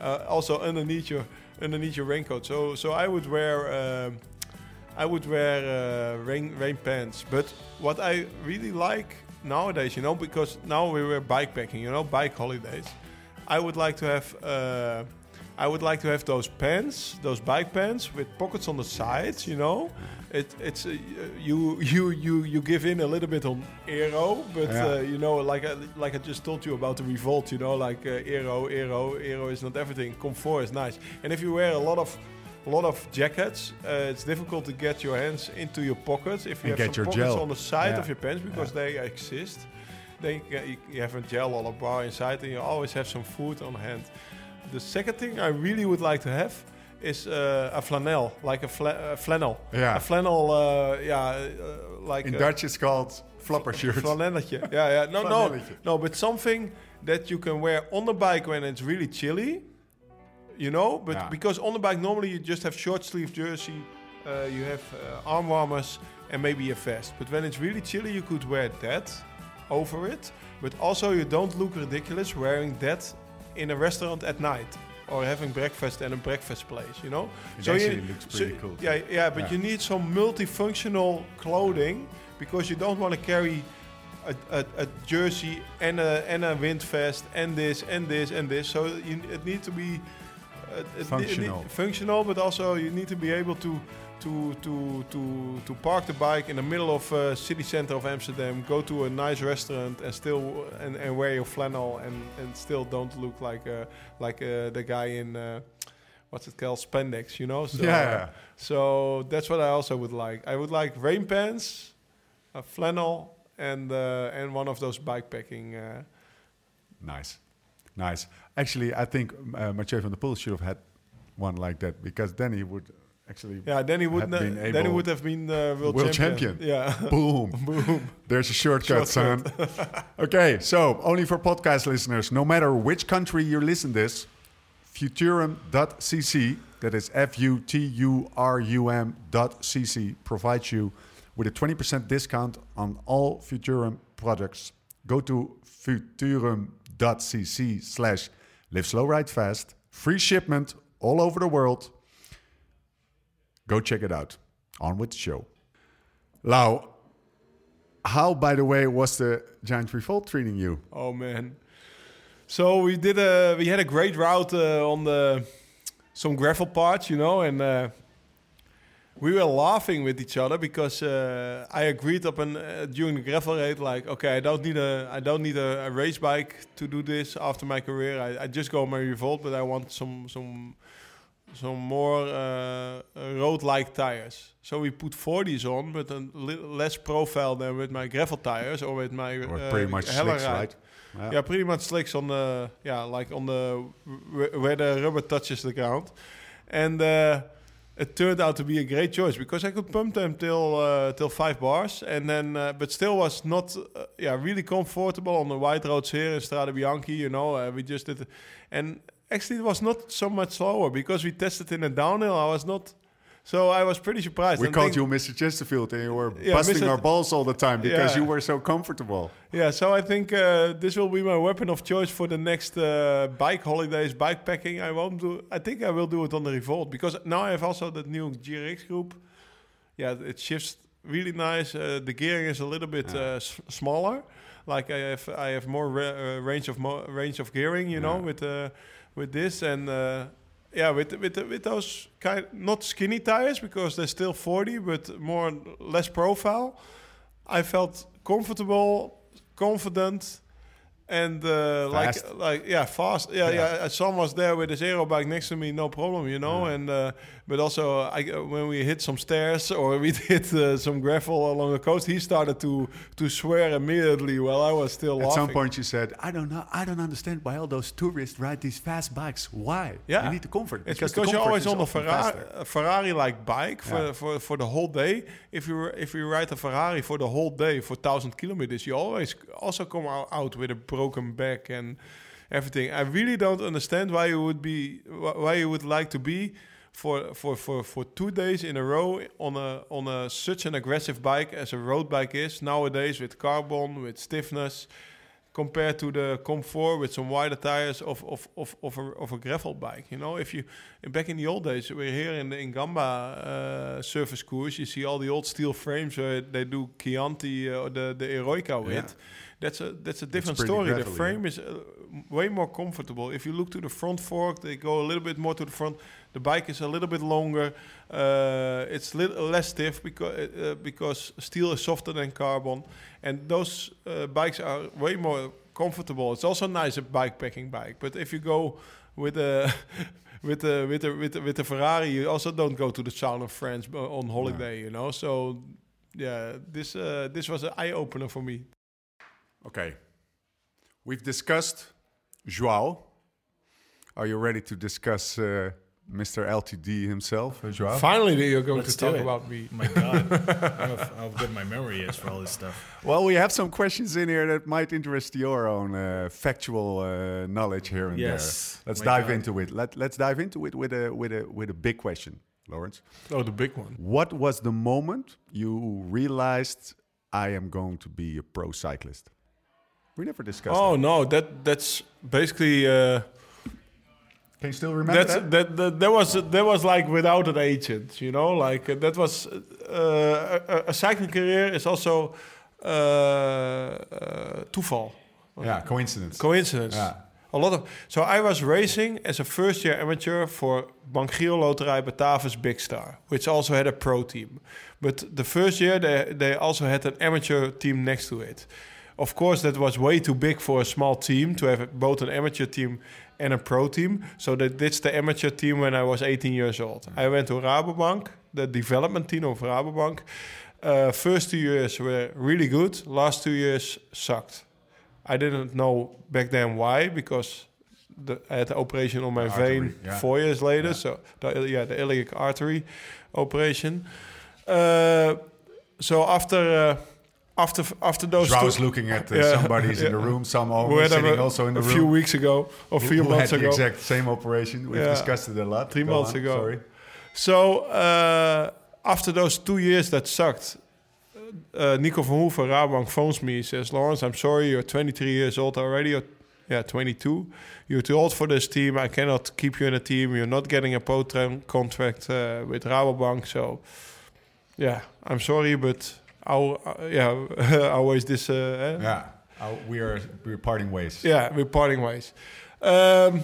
uh, also underneath your underneath your raincoat. So so I would wear um, I would wear uh, rain rain pants. But what I really like nowadays, you know, because now we were bikepacking, you know, bike holidays. I would like to have. I would like to have those pants, those bike pants with pockets on the sides. You know, it, it's uh, you you you you give in a little bit on aero, but Yeah. uh, you know, like I, like I just told you about the revolt. You know, like uh, aero, aero, aero is not everything. Comfort is nice, and if you wear a lot of a lot of jackets, uh, it's difficult to get your hands into your pockets if you And have some pockets gel. on the side Yeah. of your pants because they exist. Then you, you have a gel or a bar inside, and you always have some food on hand. The second thing I really would like to have is uh, a flannel, like a, fla- a flannel. Yeah. A flannel, uh, yeah, uh, like In uh, Dutch, it's called flapper shirt. Flanelletje. Yeah, yeah. No, no, no. But something that you can wear on the bike when it's really chilly. You know, but Yeah. because on the bike normally you just have short sleeve jersey, uh, you have uh, arm warmers and maybe a vest. But when it's really chilly, you could wear that over it. But also you don't look ridiculous wearing that in a restaurant at night or having breakfast at a breakfast place. You know, It you- actually looks pretty cool. Yeah, yeah, but Yeah. you need some multifunctional clothing because you don't want to carry a, a, a jersey and a and a wind vest and this and this and this. So you, it needs to be uh, it it Functional. functional, but also you need to be able to to to to to park the bike in the middle of uh, city center of Amsterdam, go to a nice restaurant and still and, and wear your flannel and, and still don't look like uh, like uh, the guy in. Uh, What's it called? Spandex, you know. So, Yeah. so that's what I also would like. I would like rain pants, a flannel, and uh, and one of those bikepacking. Uh, Nice, nice. Actually, I think uh, Mathieu van der Poel should have had one like that because then he would actually yeah, then he would been then he would have been uh, world, World champion. champion. Yeah. boom, boom. There's a shortcut, son. okay, so only for podcast listeners, no matter which country you listen this, futurum.cc, that is F-U-T-U-R-U-M dot cc, provides you with a 20% discount on all Futurum products. Go to futurum.cc slash live slow, ride fast. Free shipment all over the world. Go check it out. On with the show. Lau, how, by the way, was the Giant Revolt treating you? Oh man. So we did a we had a great route uh, on the some gravel parts, you know, and uh, we were laughing with each other because uh, I agreed up and uh, during the gravel raid, like, okay, I don't need a I don't need a, a race bike to do this after my career. I, I just go on my revolt, but I want some some some more uh, road-like tires. So we put 40s on, but a less profile than with my gravel tires or with my Or uh, pretty much slicks, ride. right? Yeah. Yeah, pretty much slicks on the yeah, like on the wh- where the rubber touches the ground, and uh, it turned out to be a great choice because I could pump them till uh, till five bars, and then uh, but still was not uh, yeah really comfortable on the white roads here in Strade Bianchi. You know, uh, we just did, it. and actually it was not so much slower because we tested in a downhill. I was not. So I was pretty surprised. We and called you Mr. Chesterfield and you were Yeah, busting our balls all the time because Yeah. you were so comfortable. Yeah, so I think uh, this will be my weapon of choice for the next uh, bike holidays, bike packing. I won't do. I think I will do it on the Revolt because now I have also that new GRX group. Yeah, it shifts really nice. Uh, the gearing is a little bit uh, s- smaller. Like I have, I have more uh, range of mo- range of gearing. You know, with uh, with this and. Uh, yeah, with with with those kind not skinny tires because they're still 40, but more less profile. I felt comfortable, confident, and uh, like like yeah fast yeah Yeah. yeah, Sam was there with his aero bike next to me no problem you know Yeah. and uh, but also I, when we hit some stairs or we hit uh, some gravel along the coast he started to to swear immediately while I was still At laughing some point, you said, "I don't know. I don't understand why all those tourists ride these fast bikes. Why? Yeah. you need the comfort. It's the because, you're always on a Ferrari, Ferrari-like bike for, Yeah. for, for the whole day. If you if you ride a Ferrari for the whole day for thousand kilometers, you always also come out with a broken back and everything. I really don't understand why you would be wh- why you would like to be for for for for two days in a row on a on a such an aggressive bike as a road bike is nowadays with carbon with stiffness compared to the comfort with some wider tires of of of of a, of a gravel bike. You know, if you back in the old days, we're here in the Ingamba uh, surface course. You see all the old steel frames where they do Chianti uh, or the the Eroica with. That's a that's a different story. The gravelly, frame is uh, way more comfortable. If you look to the front fork, they go a little bit more to the front. The bike is a little bit longer. Uh, it's less stiff because uh, because steel is softer than carbon, and those uh, bikes are way more comfortable. It's also a nice bikepacking bike. But if you go with a with the with the with the, with the Ferrari, you also don't go to the south of France uh, on holiday. You know, so yeah, this uh, this was an eye opener for me. Okay, we've discussed Joao. Are you ready to discuss uh, Mr. LTD himself, uh, Joao? Finally, you're going Let's to talk it. about me. My God, how, how good my memory is for all this stuff. Well, we have some questions in here that might interest your own uh, factual uh, knowledge here and Yes, there. Let's my dive God. into it. Let, let's dive into it with a with a with a big question, Laurens. Oh, the big one. What was the moment you realized I am going to be a pro cyclist? We never discussed. Oh that. no, that that's basically uh, Can you still remember that's that? that, that that was that was like without an agent, you know, like uh, that was uh, a, a cycling career is also uh, uh, toeval, Yeah, coincidence. coincidence. Yeah. A lot of so I was racing as a first year amateur for BankGiro Loterij Batavus Big Star, which also had a pro team. But the first year they they also had an amateur team next to it. Of course, that was way too big for a small team to have both an amateur team and a pro team. So they ditched the amateur team when I was 18 years old. I went to Rabobank, the development team of Rabobank. Uh, first two years were really good. Last two years sucked. I didn't know back then why because the, I had the operation on my The artery, vein yeah. four years later. Yeah. So the, yeah, the iliac artery operation. Uh, so after uh, after after those Joao's two, looking at uh, Yeah, somebody's in the room, some who almost had sitting a, also in the a room. few weeks ago or a few who months had ago. the exact same operation. We've Yeah. discussed it a lot. Three Go months on, ago. Sorry. So uh, after those two years that sucked, uh, Nico Verhoeven, Rabobank phones me. He says, Laurens, I'm sorry, you're 23 years old already. Or, yeah, 22. You're too old for this team. I cannot keep you in a team. You're not getting a pro contract uh, with Rabobank. So, yeah, I'm sorry, but Uh, yeah, always this. Uh? Yeah, Uh, we are we're parting ways. Yeah, we're parting ways. Um,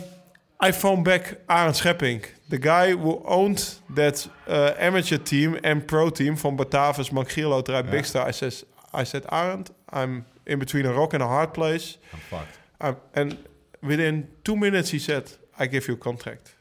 I phoned back Arend Schepping, the guy who owned that uh, amateur team and pro team from Batavus, Mangiel Loterij, Yeah. Big Star. I says, I said, Arend, I'm in between a rock and a hard place. I'm fucked. Um, and within two minutes, he said, I give you a contract.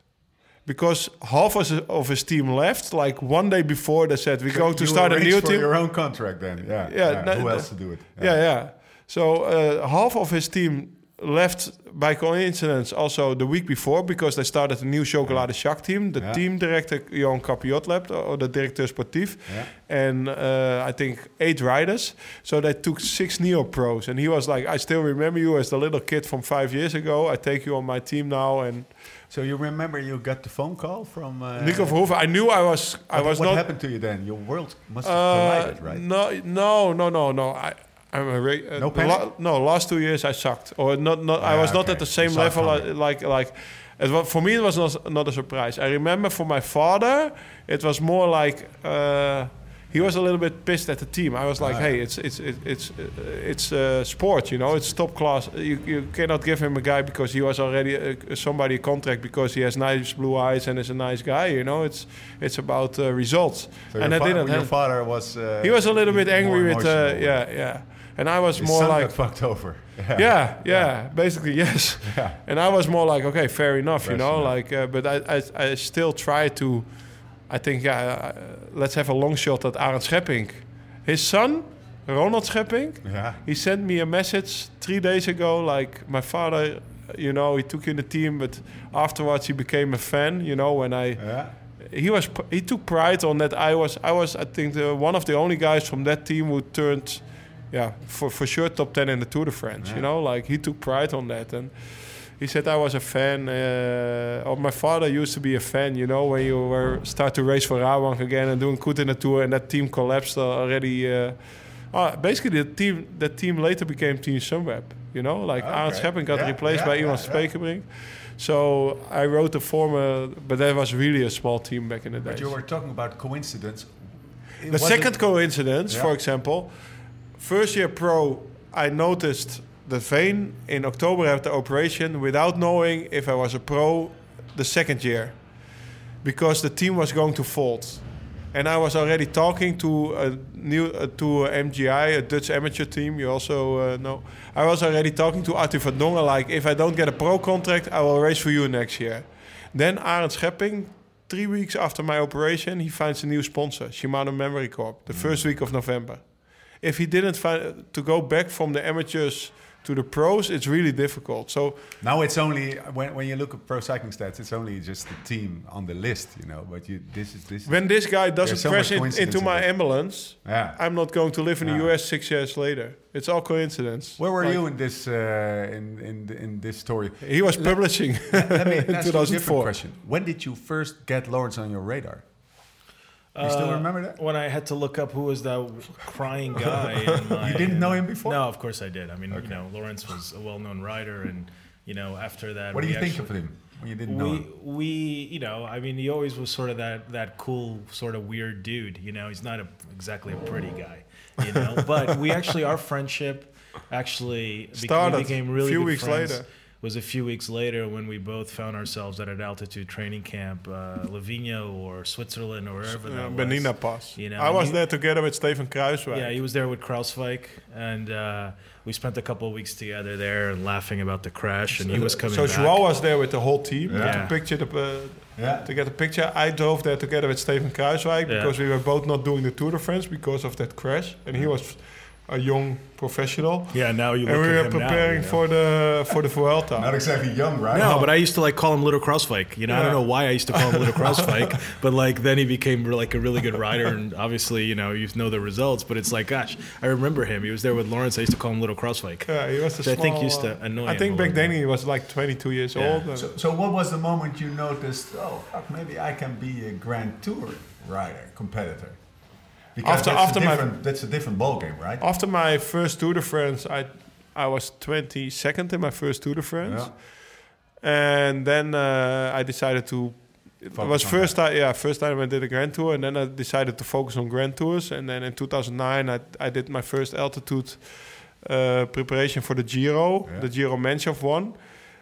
Because half of his, of his team left, like one day before, they said, we go to start a new for team. your own contract then. Yeah. Yeah, no, Who else to do it? Yeah, yeah. So uh, half of his team left by coincidence also the week before because they started a new Chocolade Shack team. The Yeah. team director Johan Capiot left, or the directeur sportief, Yeah. and uh, I think eight riders. So they took six neo pros, and he was like, "I still remember you as the little kid from five years ago. I take you on my team now." And So you remember you got the phone call from uh, Nico Verhoeven, I knew I was, I What, was what not. happened to you then? Your world must have Uh, collided, right? No, no, no, no, no. I, I'm a ra- uh, No panic? no, last two years I sucked, or not. Not I Ah, was not at the same level. uh, Like, like, it was, for me it was not, not a surprise. I remember for my father, it was more like uh, he was a little bit pissed at the team. I was like, Ah, hey, it's it's it- it's uh, it's uh, sport, you know, it's top class. You, you cannot give him a guy because he was already uh, somebody a contract because he has nice blue eyes and is a nice guy. You know, it's it's about uh, results. So and your, I didn't. your father was. Uh, he was a little bit angry with, uh, yeah, yeah. And I was His more like, fucked over. yeah, yeah, basically yes. Yeah. And I was more like, okay, fair enough, you know, like, uh, but I, I, I still try to, I think, yeah, uh, let's have a long shot at Arend Scheppink. His son, Ronald Scheppink, Yeah. he sent me a message three days ago, like, my father, you know, he took you in the team, but afterwards he became a fan, you know, when I, Yeah. he was, he took pride on that I was, I was, I think, the, one of the only guys from that team who turned, yeah, for, for sure top 10 in the Tour de France, you know, like, he took pride on that, and he said I was a fan. Uh, or my father used to be a fan. You know, when you were start to race for Rabobank again and doing good in the tour, and that team collapsed already. Uh, uh, basically, the team that team later became Team Sunweb. You know, like Okay. Arend Scheppink got Yeah, replaced yeah, by Ivan yeah, yeah. Spekerbrink. So I wrote the former, but that was really a small team back in the day. But days. you were talking about coincidence. The second coincidence, Yeah. for example, first year pro, I noticed the vein in October after the operation without knowing if I was a pro the second year because the team was going to fold. And I was already talking to a new uh, to a MGI, a Dutch amateur team. You also uh, know. I was already talking to Arthur van Dongen, like if I don't get a pro contract, I will race for you next year. Then Arend Scheppink, three weeks after my operation, he finds a new sponsor, Shimano Memory Corp, the first week of November. If he didn't find to go back from the amateurs to the pros, it's really difficult. So Now it's only when, when you look at pro cycling stats, it's only just the team on the list, you know. But you, this is this. when this guy doesn't so crash much in, coincidence into my it. ambulance, yeah. I'm not going to live in the US six years later. It's all coincidence. Where were Like, you in this uh, in in in this story? He was publishing Let me in ask you a different 2004. question. When did you first get Laurens on your radar? You still Uh, remember that? When I had to look up who was that crying guy. in my, You didn't know him before? No, of course I did. I mean, you know, Laurens was a well-known writer, and you know, after that, What do we you think of him when you didn't know we him? we you know I mean he always was sort of that that cool sort of weird dude you know he's not a, exactly a pretty guy you know but we actually our friendship actually beca- Started we became really few good weeks friends. later. Was a few weeks later when we both found ourselves at an altitude training camp uh, Livigno or Switzerland or wherever Uh, that was Bernina Pass. you know, I was he- there together with Steven Kruiswijk. yeah, he was there with Kruiswijk, and uh, we spent a couple of weeks together there and laughing about the crash. And he was coming so back. Joao was there with the whole team Yeah. to picture the, uh, Yeah. to get a picture. I drove there together with Steven Kruiswijk Yeah. because we were both not doing the Tour de France because of that crash, and he was a young professional. Yeah, now you look And we at were him now, preparing you know. for the for the Vuelta. Not exactly young, right? No, but I used to like call him Little Crossfike. You know, I don't know why I used to call him Little Crossfike, but like then he became like a really good rider, and obviously, you know, you know the results. But it's like, gosh, I remember him. He was there with Laurens. I used to call him Little Crossfike. Yeah, he was a Which I think used to uh, annoy I think a back then he was like 22 years Yeah. old. So, so what was the moment you noticed? Oh, fuck, maybe I can be a Grand Tour rider, competitor. Because After- that's after a my- that's a different ball game, right? After my first Tour de France, I I was 22nd in my first Tour de France, and then uh, I decided to. It was first time, yeah, first time I did a Grand Tour, and then I decided to focus on Grand Tours. And then in 2009, I, I did my first altitude uh, preparation for the Giro, Yeah. the Giro Menchov won.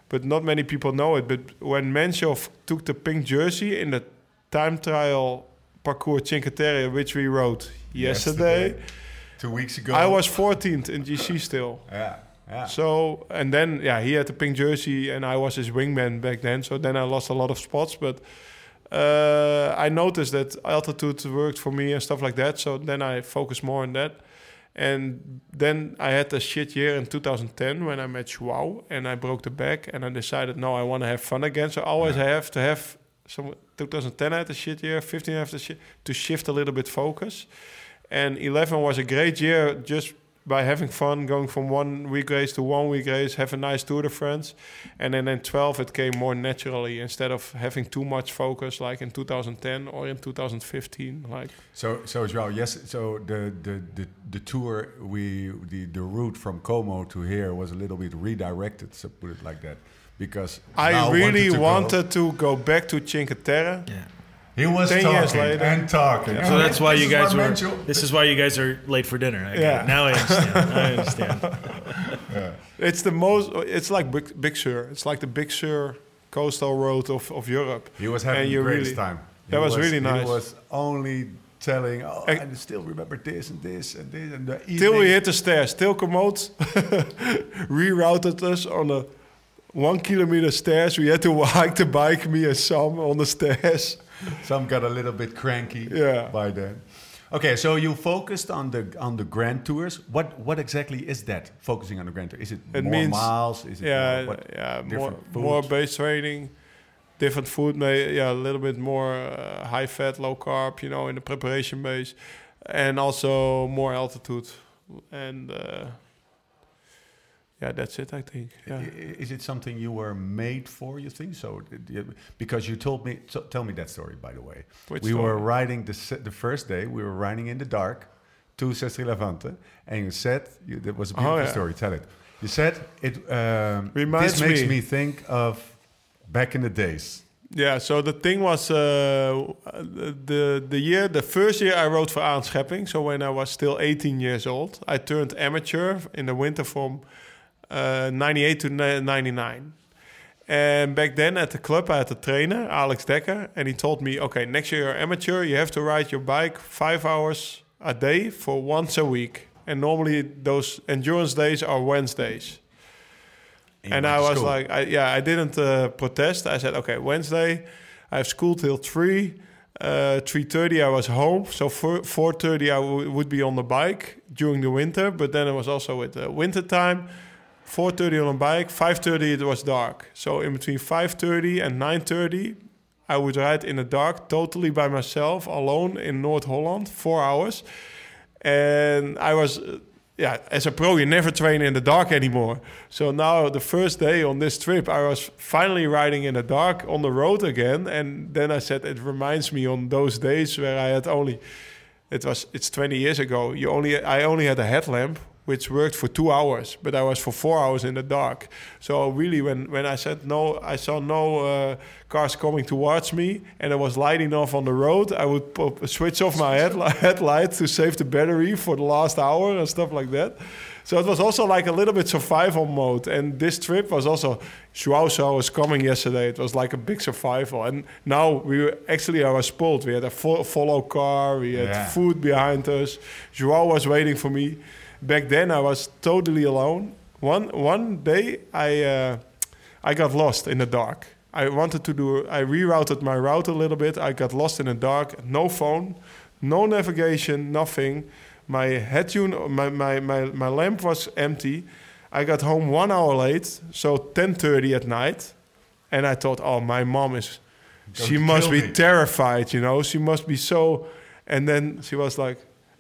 But not many people know it. But when Menchov took the pink jersey in the time trial parcours Cinque Terre, which we rode yesterday Two weeks ago. I was 14th in GC still. Yeah, yeah. So and then yeah, he had the pink jersey and I was his wingman back then. So then I lost a lot of spots, but uh, I noticed that altitude worked for me and stuff like that. So then I focused more on that. And then I had a shit year in 2010 when I met Joao and I broke the back and I decided no, I want to have fun again. So always I have to have some 2010 I had a shit year, 15 I had a shit to shift a little bit focus. And 11 was a great year just by having fun, going from one week race to one week race, have a nice Tour de France. And then in 12, it came more naturally instead of having too much focus like in 2010 or in 2015. Like, So, so well, yes. So the, the, the, the tour, we the, the route from Como to here was a little bit redirected. So put it like that, because I Lau really to go- wanted to go back to Cinque Terre. Yeah. He was 10 talking years later. and talking. So that's why This you guys were. mental- This is why you guys are late for dinner. I Yeah. Now I understand. I understand. It's the most. It's like Big, Big Sur. It's like the Big Sur coastal road of, of Europe. He was having And the greatest really- time. That He was really nice. He was only telling, oh, Ex- I still remember this and this and this and the Till we hit the stairs. Till Komoot rerouted us on a one kilometer stairs. We had to hike the bike, me and Sam, on the stairs. Some got a little bit cranky Yeah. by then. Okay, so you focused on the on the grand tours. What what exactly is that? Focusing on the grand tour? Is it, It more means- miles? Is it Yeah, more, what, yeah, more more base training, different food. May yeah, a little bit more uh, high fat, low carb. You know, in the preparation base, and also more altitude. And uh, yeah, that's it. I think. Yeah. Is it something you were made for? You think so? Because you told me. So tell me that story, by the way. Which we story? were riding the the first day. We were riding in the dark to Sestri Levante, and you said you, that was a beautiful Oh, yeah. story. Tell it. You said it. Um, Reminds this makes me. me think of back in the days. Yeah, so the thing was uh, the the year the first year I rode for Arend Scheppink. So when I was still 18 years old, I turned amateur in the winter from uh, 98 to 99. And back then at the club, I had a trainer, Alex Dekker, and he told me, okay, next year you're amateur, you have to ride your bike five hours a day for once a week. And normally those endurance days are Wednesdays. you And I was school. like, I, yeah, I didn't uh, protest. I said, okay, Wednesday, I have school till three. Uh, three thirty, I was home. So four four thirty, I w- would be on the bike during the winter. But then it was also with the winter time. Four thirty on a bike. Five thirty, it was dark. So in between five thirty and nine thirty, I would ride in the dark, totally by myself, alone in North Holland, four hours. And I was, uh, yeah, as a pro, you never train in the dark anymore. So now, the first day on this trip, I was finally riding in the dark on the road again. And then I said, it reminds me on those days where I had only, it was, it's 20 years ago. You only, I only had a headlamp, which worked for two hours, but I was for four hours in the dark. So really, when when I said no, I saw no uh, cars coming towards me, and it was lighting off on the road. I would pop, switch off my headlight, headlight to save the battery for the last hour and stuff like that. So it was also like a little bit survival mode. And this trip was also Joao was coming yesterday. It was like a big survival. And now we were actually I was spoiled. We had a fo- follow car. We had Yeah. food behind us. Joao was waiting for me. Back then I was totally alone. One one day I uh, I got lost in the dark. I wanted to do. I rerouted my route a little bit. I got lost in the dark. No phone, no navigation, nothing. My head tune, my, my, my, my lamp was empty. I got home one hour late, so 10:30 at night, and I thought, oh, my mom is, she must be me. terrified, you know. She must be so. And then she was like,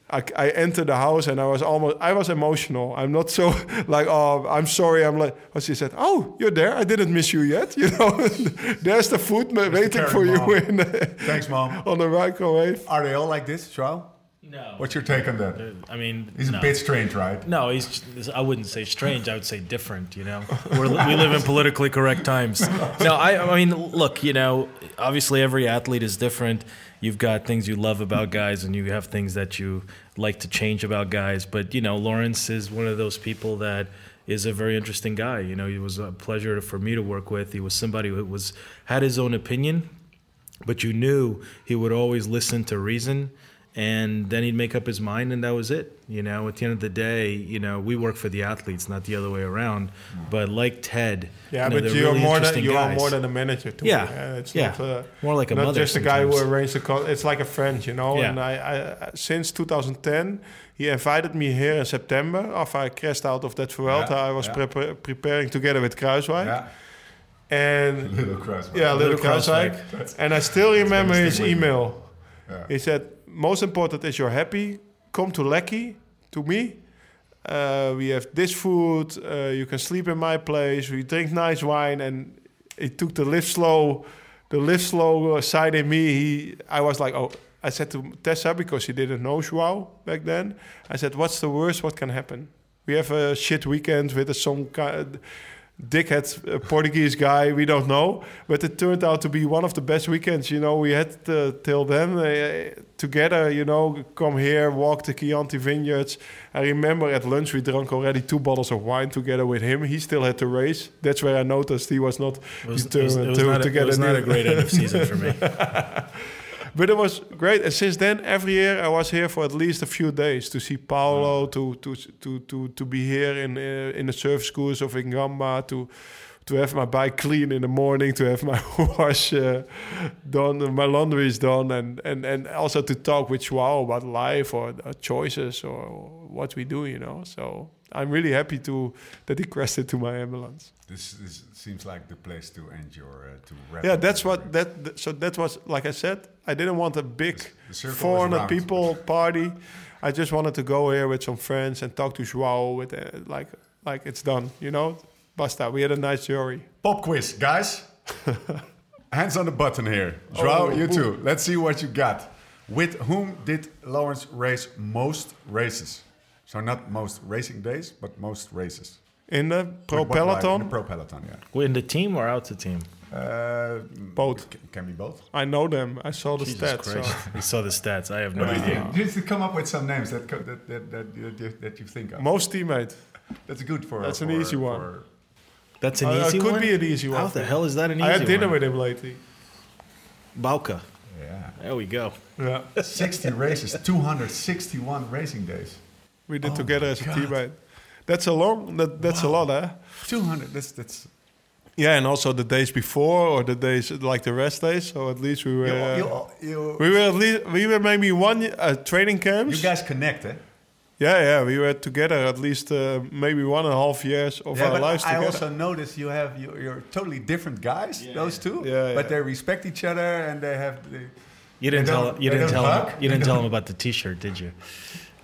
I, I entered the house and I was almost, I was emotional. I'm not so like, oh, I'm sorry. I'm like, but she said, oh, you're there. I didn't miss you yet. You know, there's the food ma- waiting caring for you in the, Thanks, mom. on the microwave. Are they all like this, Joao? No. What's your take on that? I mean, He's no. a bit strange, right? No, he's. I wouldn't say strange. I would say different. You know, We're, we live in politically correct times. No, I. I mean, look. You know, obviously every athlete is different. You've got things you love about guys, and you have things that you like to change about guys. But you know, Laurens is one of those people that is a very interesting guy. You know, he was a pleasure for me to work with. He was somebody who was had his own opinion, but you knew he would always listen to reason and then he'd make up his mind and that was it you know at the end of the day you know we work for the athletes not the other way around but like ted Yeah, you know, but you're really more than you are more than a manager too. Yeah, it's yeah. not, uh, more like a not mother just a guy who sometimes. arranged the. Con- it's like a friend, you know. Yeah. And I, I, since 2010, he invited me here in September after I crashed out of that Vuelta. Yeah, I was yeah. prepa- preparing together with Kruiswijk. Yeah. And Little cross. yeah, little Little Kruiswijk. Kruiswijk. And I still remember his stick with you. email. Yeah. He said, "Most important is you're happy. Come to Lecchi, to me. Uh, we have this food. Uh, you can sleep in my place. We drink nice wine." And he took the live slow, the live slow side in me. He, I was like, "Oh." I said to Tessa because she didn't know Joao back then. I said, "What's the worst? What can happen? We have a shit weekend with a some kind." Dickhead uh, Portuguese guy. We don't know, but it turned out to be one of the best weekends. You know, we had uh, till then uh, together. You know, come here, walk the Chianti vineyards. I remember at lunch we drank already two bottles of wine together with him. He still had to race. That's where I noticed he was not It was, it was, it was to, not, to a, get it was not a great end of season for me. But it was great, and since then, every year I was here for at least a few days to see Paolo, to to to to to be here in uh, in the surf schools of Ingamba, to to have my bike clean in the morning, to have my wash uh, done, my laundry is done, and and and also to talk with Joao about life or uh, choices or what we do, you know. So I'm really happy to that he crashed into my ambulance. This, this seems like the place to end your uh, to wrap. Yeah, that's what that. th- So that was like I said. I didn't want a big the is 400 people party. I just wanted to go here with some friends and talk to Joao. With uh, like like it's done, you know. Basta. We had a nice jury. Pop quiz, guys. Hands on the button here. Joao, Oh, you too. Let's see what you got. With whom did Laurens race most races? So not most racing days, but most races. In the pro With peloton, In the pro peloton, yeah. In the team or out the team? Uh, Both. c- Can be both. I know them. I saw the Jesus stats. Christ. So. You saw the stats. I have no idea. Just to come up with some names that co- that that that, you- that you think of. Most teammate. That's good for. Us. That's an for- easy one. for- That's an Uh, easy it could one? be an easy one. How the hell is that an easy one? I had dinner one? with him lately. Bauke. yeah. There we go. Yeah, 60 races, 261 racing days. we did Oh together as a God. teammate. That's a long. That, that's a lot, eh? 200. That's that's. Yeah, and also the days before or the days like the rest days. So at least we were. You, uh, you, you, We were at least we were maybe one uh, training camps. you guys connect, eh? yeah, yeah, we were together at least uh, maybe one and a half years of Yeah, our but lives I together. also noticed you have you, you're totally different guys. those two, Yeah, but yeah. they respect each other and they have. The, You didn't They tell you didn't tell hug? him you didn't tell him about the T-shirt, did you?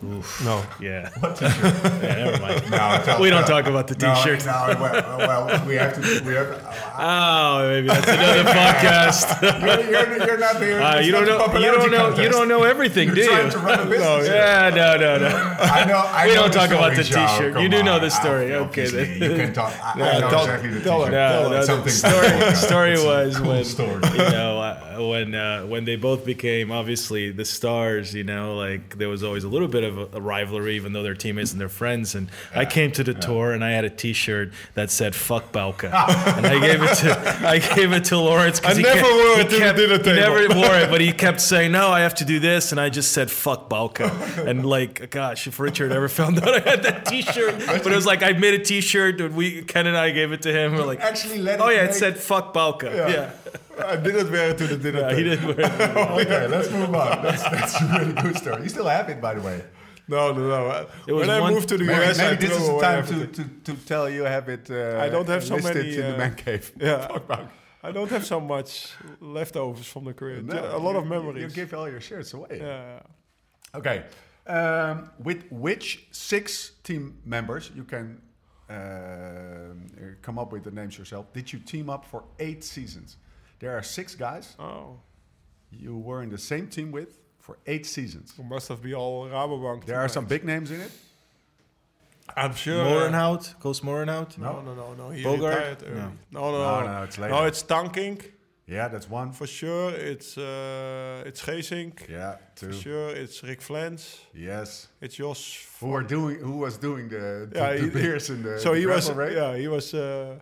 Oof. no, Yeah. yeah. Never mind. no, We don't talk about the T-shirt. No, well, well, we have to. We have. Oh, maybe that's another podcast. You're, you're, you're not here. Uh, you don't know. You don't know. You don't know everything, You're do you? trying to run a business. here. Yeah. No. No. No. I know. I We know don't talk about the Joe, T-shirt. come You do know the story. I- Okay, obviously, then. You can talk. I, I Yeah, know tell- exactly the tell her. T-shirt. No, no, the story, story was cool when story. you know uh, when uh, when they both became obviously the stars. You know, like there was always a little bit of a, a rivalry, even though they're teammates and they're friends. And I came to the tour and I had a T-shirt that said "Fuck Bauke," and I gave it to I gave it to Laurens. I he never kept- wore he it to the kept- dinner He never wore it, but he kept saying, "No, I have to do this," and I just said "Fuck Bauke." And like, gosh, if Richard ever found out I had that T-shirt, but it was like I made a T-shirt and we Ken and I gave it to him. We're like, Actually, let Oh it yeah, it make- said fuck Bauke. Yeah, I didn't wear it to the dinner. Yeah, he didn't wear it. okay, let's move on. That's, that's a really good story. You still have it, by the way. No, no, no. It when I moved to the Maybe, US, I maybe this threw is the time to, to, to tell you have it. Uh, I don't have so many, in the uh, man cave. Yeah, I don't have so much leftovers from the career. No, a lot you- of memories. You give all your shirts away. yeah. Okay. Um, with which six team members you can uh, come up with the names yourself? Did you team up for eight seasons? There are six guys Oh, you were in the same team with for eight seasons. it must have been all Rabobank. There are some big names in it. I'm sure. Moerenhout, Koos Moerenhout. No, no, no, no. He Bogart? retired early. No. No, no, No, no. no, it's later. No, it's Tankink Yeah, that's one. for sure. It's uh, it's Gesink Yeah, two. for sure. It's Rick Flens. Yes. It's Jos. Who were doing? Who was doing the, the, Yeah, the he- beers in the? so the he was. gravel race? Yeah, he was. Uh,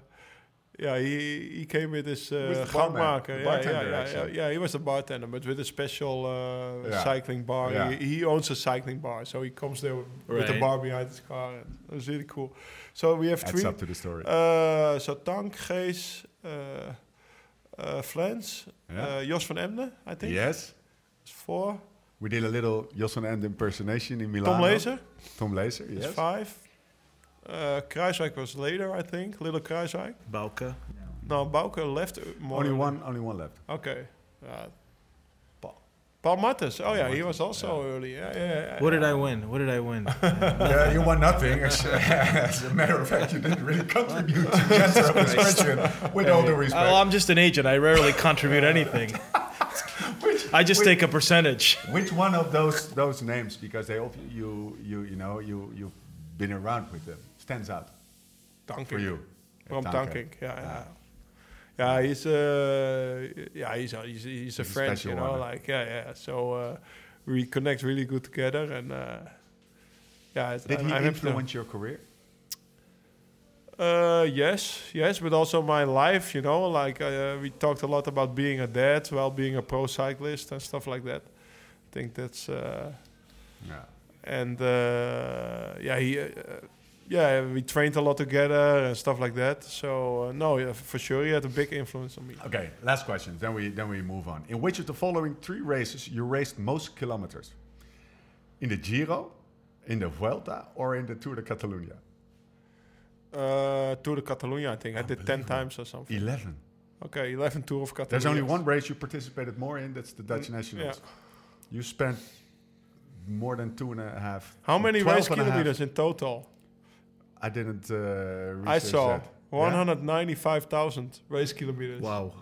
yeah, he he came with his uh, With gangmaker. Yeah, yeah, yeah, yeah, actually. yeah. He was a bartender, but with a special uh, Yeah. cycling bar. Yeah. He, he owns a cycling bar, so he comes there with Right. bar behind his car. And it was really cool. So we have Adds three. up to the story. Uh, so Tank, Gees, uh, uh, Flens, Yeah. uh, Jos van Emden, I think. yes. It's four. We did a little Jos van End impersonation in Milan. Tom Lezer Tom is yes. five. Uh, Kruiswijk was later, I think. Little Kruiswijk. Bauka. No, Bauke left. uh, more Only one, only one left. Okay. Uh, Paul. Paul Martens. Oh yeah, he was also early. Yeah, yeah, yeah. What did I win? What did I win? yeah, you won nothing. As, as a matter of fact, you didn't really contribute to the answer of this question. With all due respect, Oh, I'm just an agent. I rarely contribute anything. which, I just which, take a percentage. which one of those those names, because they all, you you you know you you've been around with them, stands out Dank for you? Tankink. Tankink. Yeah, yeah. Yeah, he's uh, yeah, he's a, he's, a- he's a He's friend, special you know, one. like yeah, yeah. So uh, we connect really good together, and uh, yeah. it's- Did I'm- he to- influence your career? Uh, yes, yes, but also my life, you know, like uh, we talked a lot about being a dad while being a pro cyclist and stuff like that. I think that's uh, Yeah. And uh, yeah, he, uh, yeah, we trained a lot together and stuff like that. So uh, no, yeah, for sure, he had a big influence on me. Okay, last question. Then we then we move on. In which of the following three races you raced most kilometers? In the Giro, in the Vuelta, or in the Tour de Catalunya? Uh, Tour de Catalunya, I think I did ten times or something. Eleven. Okay, eleven Tour of Catalunya. There's only one race you participated more in. That's the Dutch Mm, Nationals. You spent more than two and a half. How many race and a half. kilometers in total? I didn't. Uh, I saw that. Yeah? 195,000 race kilometers. Wow.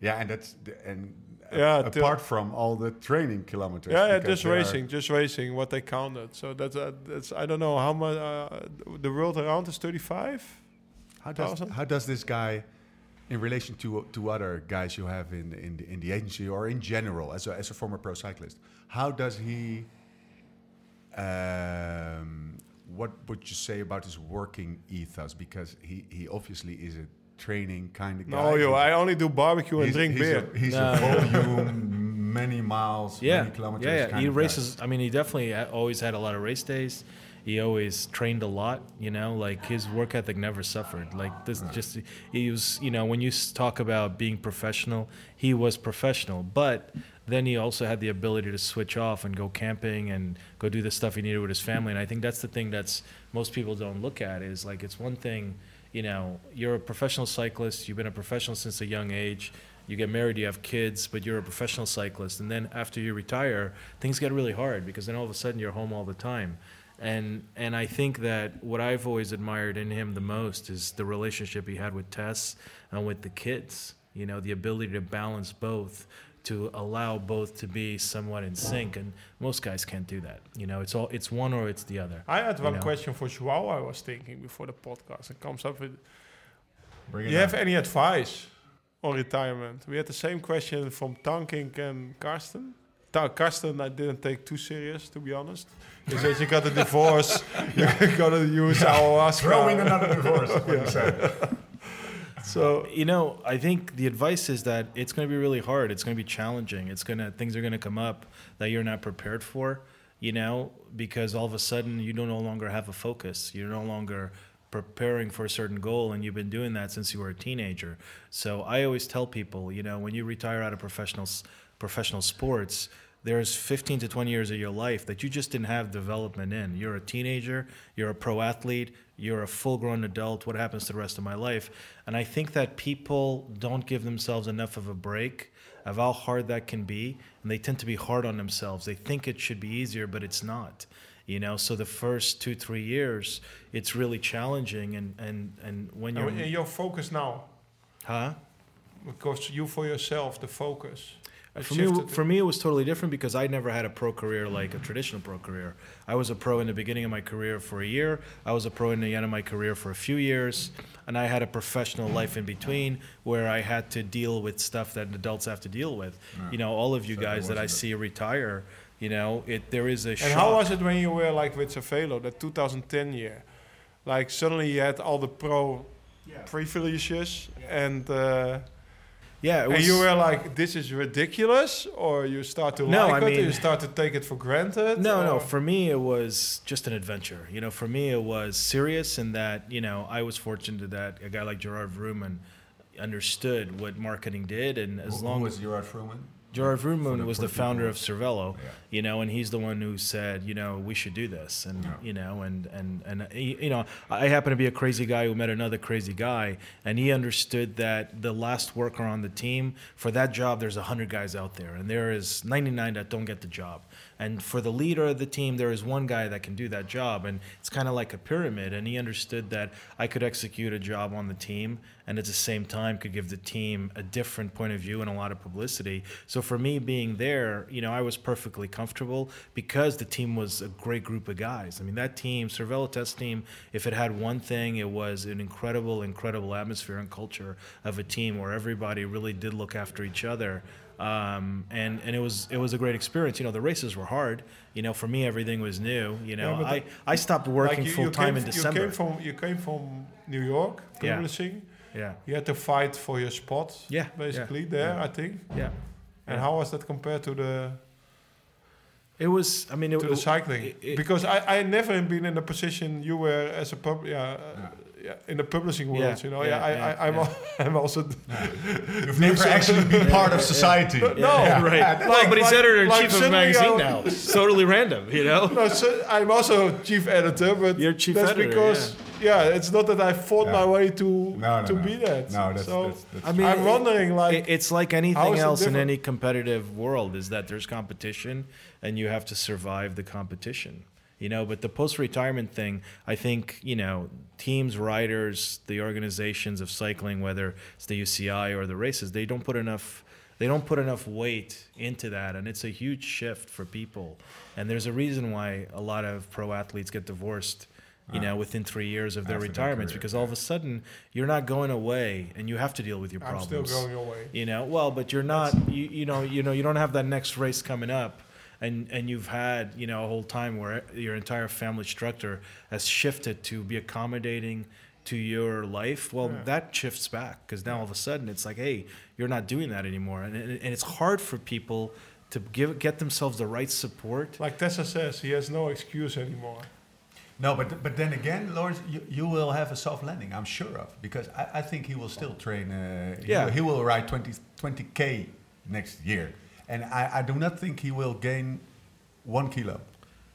Yeah, and that's the, and Yeah, apart from all the training kilometers. Yeah, yeah, just racing, just racing. What they counted. So that's uh, that's I don't know how much. Uh, the world around is 35. How does how does this guy, in relation to to other guys you have in in the, in the agency or in general as a as a former pro cyclist, how does he? Um, what would you say about his working ethos? Because he he obviously is a training kind of guy. No, yo, I only do barbecue and drink he's beer. A, he's No. a volume, many miles, Yeah, many kilometers. yeah, yeah. kind He of guy. races. I mean, he definitely always had a lot of race days. He always trained a lot. You know, like his work ethic never suffered. Like this, just he was. You know, when you talk about being professional, he was professional. But then he also had the ability to switch off and go camping and go do the stuff he needed with his family. And I think that's the thing that's most people don't look at is like it's one thing. You know, you're a professional cyclist. You've been a professional since a young age you get married, you have kids, but you're a professional cyclist. And then after you retire, things get really hard because then all of a sudden you're home all the time. And and I think that what I've always admired in him the most is the relationship he had with Tess and with the kids. You know, the ability to balance both, to allow both to be somewhat in sync. And most guys can't do that. You know, it's all it's one or it's the other. I had one know. question for Joao. I was thinking before the podcast. It comes up with. Bring it You have on. any advice on retirement? We had the same question from Tankink and Karsten. Ta- Karsten, I didn't take too serious, to be honest. He says you got a divorce, you're gonna use ayahuasca. Throwing another divorce. What you said. So you know, I think the advice is that it's going to be really hard. It's going to be challenging. It's going to things are going to come up that you're not prepared for. You know, because all of a sudden you don't no longer have a focus. You're no longer preparing for a certain goal, and you've been doing that since you were a teenager. So I always tell people, you know, when you retire out of professional professional sports, there's 15 to 20 years of your life that you just didn't have development in. You're a teenager, you're a pro athlete, you're a full grown adult. What happens to the rest of my life? And I think that people don't give themselves enough of a break of how hard that can be. And they tend to be hard on themselves. They think it should be easier, but it's not. You know, so the first two, three years, it's really challenging. And, and, and when you're. and your focus now, huh? because you for yourself, the focus. It For me, for me, it was totally different because I never had a pro career like a traditional pro career. I was a pro in the beginning of my career for a year. I was a pro in the end of my career for a few years, and I had a professional life in between where I had to deal with stuff that adults have to deal with. You know, all of you So guys that I wasn't see retire, you know, it there is a And shock. how was it when you were like with Cervélo, that 2010 year? Like suddenly you had all the pro privileges and uh, yeah, it was, and you were like, this is ridiculous, or you start to No, like I it, or you start to take it for granted. No, no. For me, it was just an adventure. You know, for me, it was serious in that you know I was fortunate that a guy like Gerard Vroomen understood what marketing did, and as Who- long who as Gerard Vroomen? Gerard the- was the founder of Cervélo, Yeah. you know, and he's the one who said, you know, we should do this, and Yeah. you know, and and and you know, I happen to be a crazy guy who met another crazy guy, and he understood that the last worker on the team for that job, there's hundred guys out there, and there is 99 that don't get the job, And for the leader of the team, there is one guy that can do that job. And it's kind of like a pyramid. And he understood that I could execute a job on the team and at the same time could give the team a different point of view and a lot of publicity. So for me being there, you know, I was perfectly comfortable because the team was a great group of guys. I mean, that team, Cervélo Test team, if it had one thing, it was an incredible, incredible atmosphere and culture of a team where everybody really did look after each other. Um, and and it was it was a great experience. You know, the races were hard. You know, for me everything was new. You know, Yeah, I I stopped working you- full time in December. You came from you came from New York publishing. yeah, yeah. You had to fight for your spot. Yeah, yeah, basically there, yeah. I think. yeah. And how was that compared to the It was. I mean, it, to the cycling? it- it- because I I never been in the position you were as a pub yeah. Yeah, in the publishing world, Yeah, you know. yeah, Yeah, I, yeah, I, I'm, yeah. al- I'm also You've never actually been part of society. no, right. Like- well, but he's like- editor in like chief of a magazine now. Totally random, you know. no, so I'm also chief editor, but You're chief that's editor, because yeah. it's not that I fought Yeah. my way to No, no, to no. be that. No, that's, so that's, that's I mean, I'm it- wondering, like, it- it's like anything else in any competitive world is that there's competition and you have to survive the competition you know but the post-retirement thing i think you know teams riders the organizations of cycling whether it's the uci or the races they don't put enough they don't put enough weight into that. And it's a huge shift for people. And there's a reason why a lot of pro athletes get divorced you know within three years of their retirements career, because all of a sudden you're not going away and you have to deal with your problems I'm still going away. you know, well, but you're not. You, you know, you know, you don't have that next race coming up, and and you've had you know a whole time where your entire family structure has shifted to be accommodating to your life. Well, Yeah. that shifts back because now all of a sudden it's like, hey, you're not doing that anymore, and and, and it's hard for people to give get themselves the right support. Like Tessa says, he has no excuse anymore. No, but but then again, Laurens, you, you will have a soft landing, I'm sure of, because I, I think he will still train. Uh, he Yeah. will, he will ride 20 20k next year, and I, I do not think he will gain one kilo.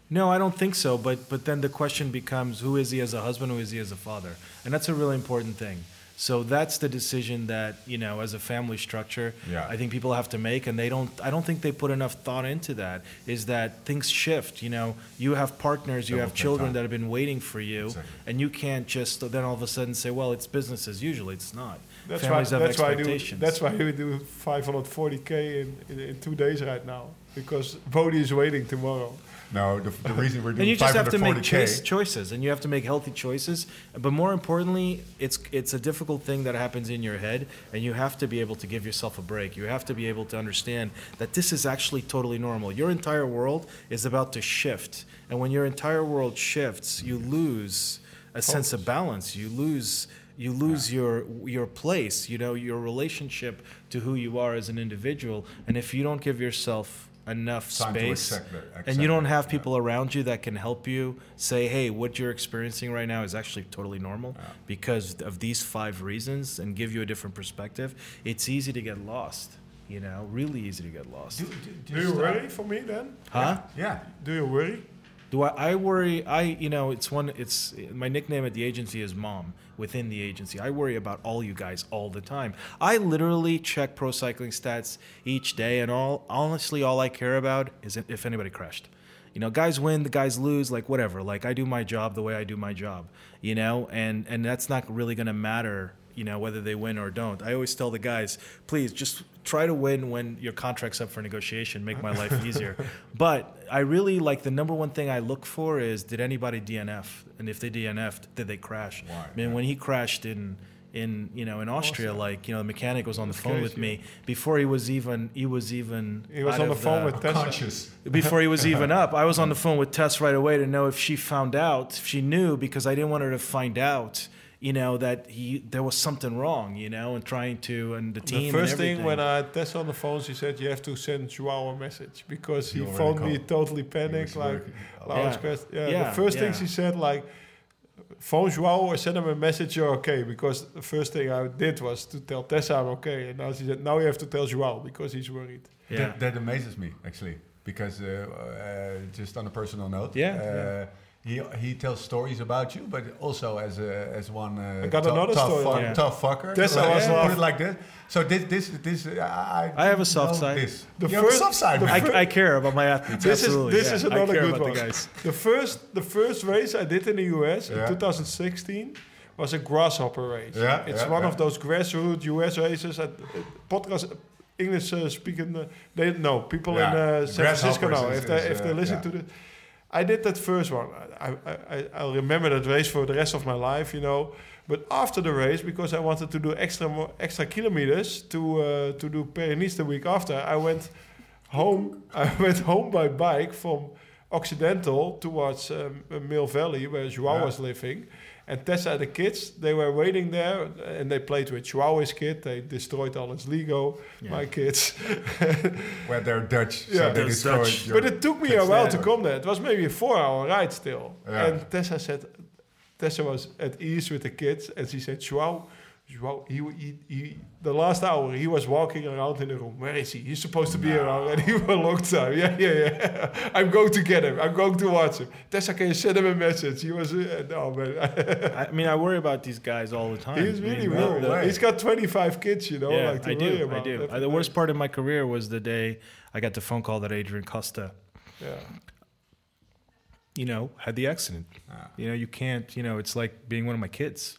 No, I don't think so. But but then the question becomes, who is he as a husband? Who is he as a father? And that's a really important thing. So that's the decision that you know, as a family structure, Yeah. I think people have to make, and they don't. I don't think they put enough thought into that. Is that things shift? You know, you have partners, you Double have children time. that have been waiting for you, Exactly. and you can't just then all of a sudden say, well, it's business as usual. It's not. That's Families why. have That's why. Do, that's why we do 540k in, in, in two days right now because Bodie is waiting tomorrow. No, the, the reason we're doing and you just have to make choice, choices and you have to make healthy choices but more importantly it's it's a difficult thing that happens in your head and you have to be able to give yourself a break you have to be able to understand that this is actually totally normal your entire world is about to shift and when your entire world shifts you lose a sense of balance you lose you lose your your place you know your relationship to who you are as an individual and if you don't give yourself enough Time space accept that- and you don't that, have yeah. people around you that can help you say hey what you're experiencing right now is actually totally normal because of these five reasons and give you a different perspective it's easy to get lost you know really easy to get lost Do, do, Do you just, uh, worry for me then? huh Yeah. Do you worry? Do I, I worry i you know it's one it's my nickname at the agency is mom within the agency. I worry about all you guys all the time. I literally check pro cycling stats each day and all honestly all i care about is if anybody crashed. You know guys win the guys lose like whatever. Like i do my job the way i do my job you know? And and that's not really to matter you know whether they win or don't i always tell the guys please just try to win when your contract's up for negotiation make my life easier but i really like the number one thing i look for is did anybody dnf and if they dnf'd did they crash Why? I mean, when he crashed in in you know in austria like you know the mechanic was on the phone with crazy. me before he was even he was even He was on the of phone with Tessa. Conscious. before he was even up. I was on the phone with Tess right away to know if she found out, if she knew, because I didn't want her to find out, you know, that he there was something wrong, you know, and trying to and the team. The first and thing when I had on the phone, she said you have to send Joao a message because he He phoned me totally panicked. was Like, working. Laurens Yeah. Yeah, Yeah, the first thing yeah. she said, like, phone Joao or send him a message, you're okay. Because the first thing I did was to tell Tessa I'm okay. And now she said, now you have to tell Joao because he's worried. yeah. That, that amazes me actually, because uh, uh, just on a personal note, Yeah, uh, yeah. He he tells stories about you, but also as a as one. Uh, I got another tough story. fuck- Yeah. tough fucker. That's Right, how I yeah, Put it. it like this. So this this this. uh, I I have a soft side. This. The you have a first- soft side. the man. I, I care about my athletes. This is this yeah. is another good one. the guys. The first the first race I did in the US Yeah. in 2016 was a grasshopper race. Yeah, it's yeah, one yeah. of those grassroots US races. At, uh, podcast English uh, speaking, uh, they know people Yeah, in uh, San Francisco grasshoppers know if they is, if they uh, listen yeah. to the. I did that first one. I, I, I'll remember that race for the rest of my life, you know. But after the race, because I wanted to do extra mo- extra kilometers to uh, to do Pyrenees the week after, I went home. I went home by bike from Occidental towards um, Mill Valley, where Joao Yeah. was living. And Tessa and the kids, they were waiting there, and they played with Joao's kid. They destroyed all his Lego, Yeah. my kids. Where they're Dutch, Yeah. so they destroyed but it took me a while to come there. It was maybe a four-hour ride still. Yeah. And Tessa said, Tessa was at ease with the kids, and she said, Joao, he, he, he, the last hour he was walking around in the room. Where is he? He's supposed to be around, and he for a long time. Yeah, yeah, yeah. I'm going to get him. I'm going to watch him. Tessa, can you send him a message? He was, uh, no man. I mean, I worry about these guys all the time. He's I really mean, worried. He's got 25 kids, you know. yeah, like to I worry do. I do. Uh, the worst part of my career was the day I got the phone call that Adrien Costa, Yeah. you know, had the accident. Ah. You know, you can't. You know, it's like being one of my kids.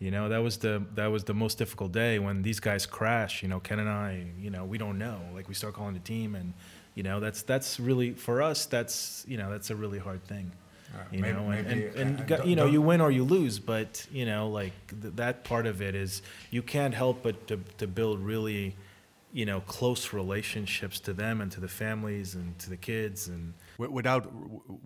You know, that was the that was the most difficult day when these guys crash. You know, Ken and I. You know, we don't know. Like we start calling the team, and you know, that's that's really for us. That's you know, that's a really hard thing. Yeah, You maybe- know, and, maybe, and, and uh, don't- you know, don't- you win or you lose, but you know, like th- that part of it is you can't help but to, to build really, you know, close relationships to them and to the families and to the kids and Without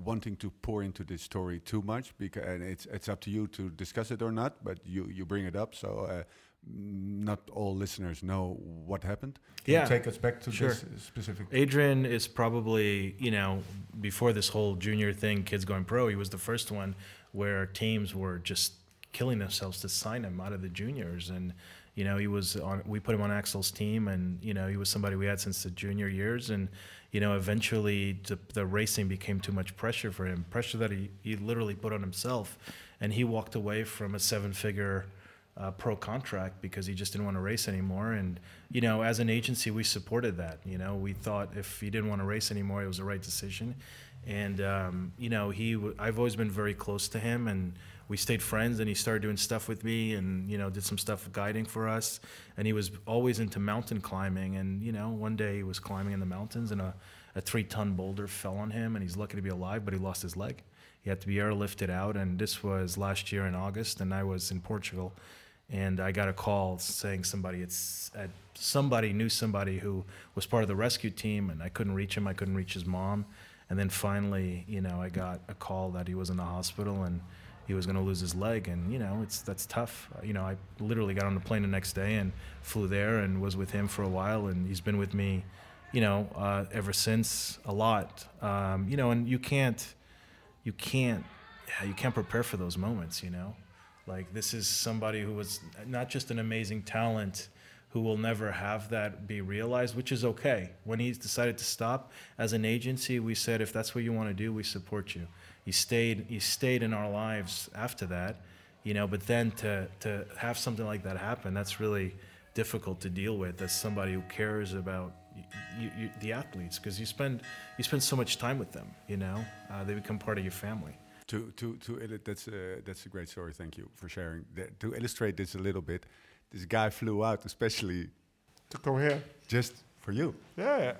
wanting to pour into this story too much, because and it's it's up to you to discuss it or not. But you you bring it up, so uh, not all listeners know what happened. Can you Yeah. take us back to Sure. this specific. Adrien is probably, you know, before this whole junior thing, kids going pro, he was the first one where teams were just killing themselves to sign him out of the juniors. And, you know, he was on, we put him on Axel's team and, you know, he was somebody we had since the junior years. And, you know, eventually the, the racing became too much pressure for him, pressure that he, he literally put on himself. And he walked away from a seven figure, uh, pro contract because he just didn't want to race anymore. And you know, as an agency, we supported that. You know, we thought if he didn't want to race anymore, it was the right decision. And um, you know, he w- I've always been very close to him, and we stayed friends. And he started doing stuff with me, and you know, did some stuff guiding for us. And he was always into mountain climbing. And you know, one day he was climbing in the mountains, and a, a three-ton boulder fell on him, and he's lucky to be alive, but he lost his leg. He had to be airlifted out, and this was last year in August, and I was in Portugal and I got a call saying somebody it's at somebody knew somebody who was part of the rescue team, and I couldn't reach him. I couldn't reach his mom, and then finally, you know, I got a call that he was in the hospital and he was going to lose his leg, and you know, it's that's tough. You know, I literally got on the plane the next day and flew there and was with him for a while, and he's been with me, you know, uh, ever since a lot. Um, you know, and you can't, you can't, you can't prepare for those moments. You know, like this is somebody who was not just an amazing talent who will never have that be realized, which is okay. When he decided to stop, as an agency, we said if that's what you want to do, we support you. He stayed he stayed in our lives after that, you know, but then to to have something like that happen, that's really difficult to deal with as somebody who cares about you, you, the athletes because you spend you spend so much time with them, you know. Uh, they become part of your family. To to to illu- that's a that's a great story. Thank you for sharing. That, to illustrate this a little bit, this guy flew out especially To come here. just for you. Yeah, yeah.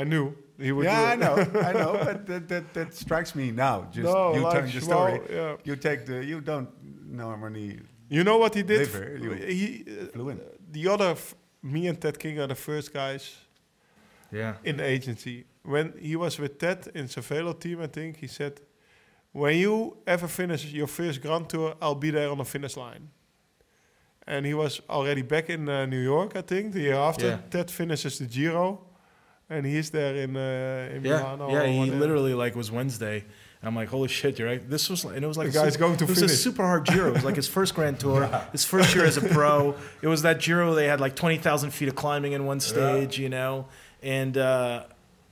I knew he would yeah, I know. I know, but that, that that strikes me now. Just No, you like telling the story. yeah. You take the you don't normally You know what he did? Live here, you he, uh, flew in. the other, me and Ted King are the first guys Yeah. in the agency. When he was with Ted in Cervélo team, I think he said, "When you ever finish your first Grand Tour, I'll be there on the finish line." And he was already back in uh, New York, I think, the year after. Yeah. Ted finishes the Giro, and he's there in uh, in Yeah, Milano. yeah. He literally like was Wednesday, and I'm like, holy shit, you're right. This was, and it was like The guy's going to It was a super hard Giro. It was like his first Grand Tour, his first year as a pro. It was that Giro they had like twenty thousand feet of climbing in one stage, you know, and uh,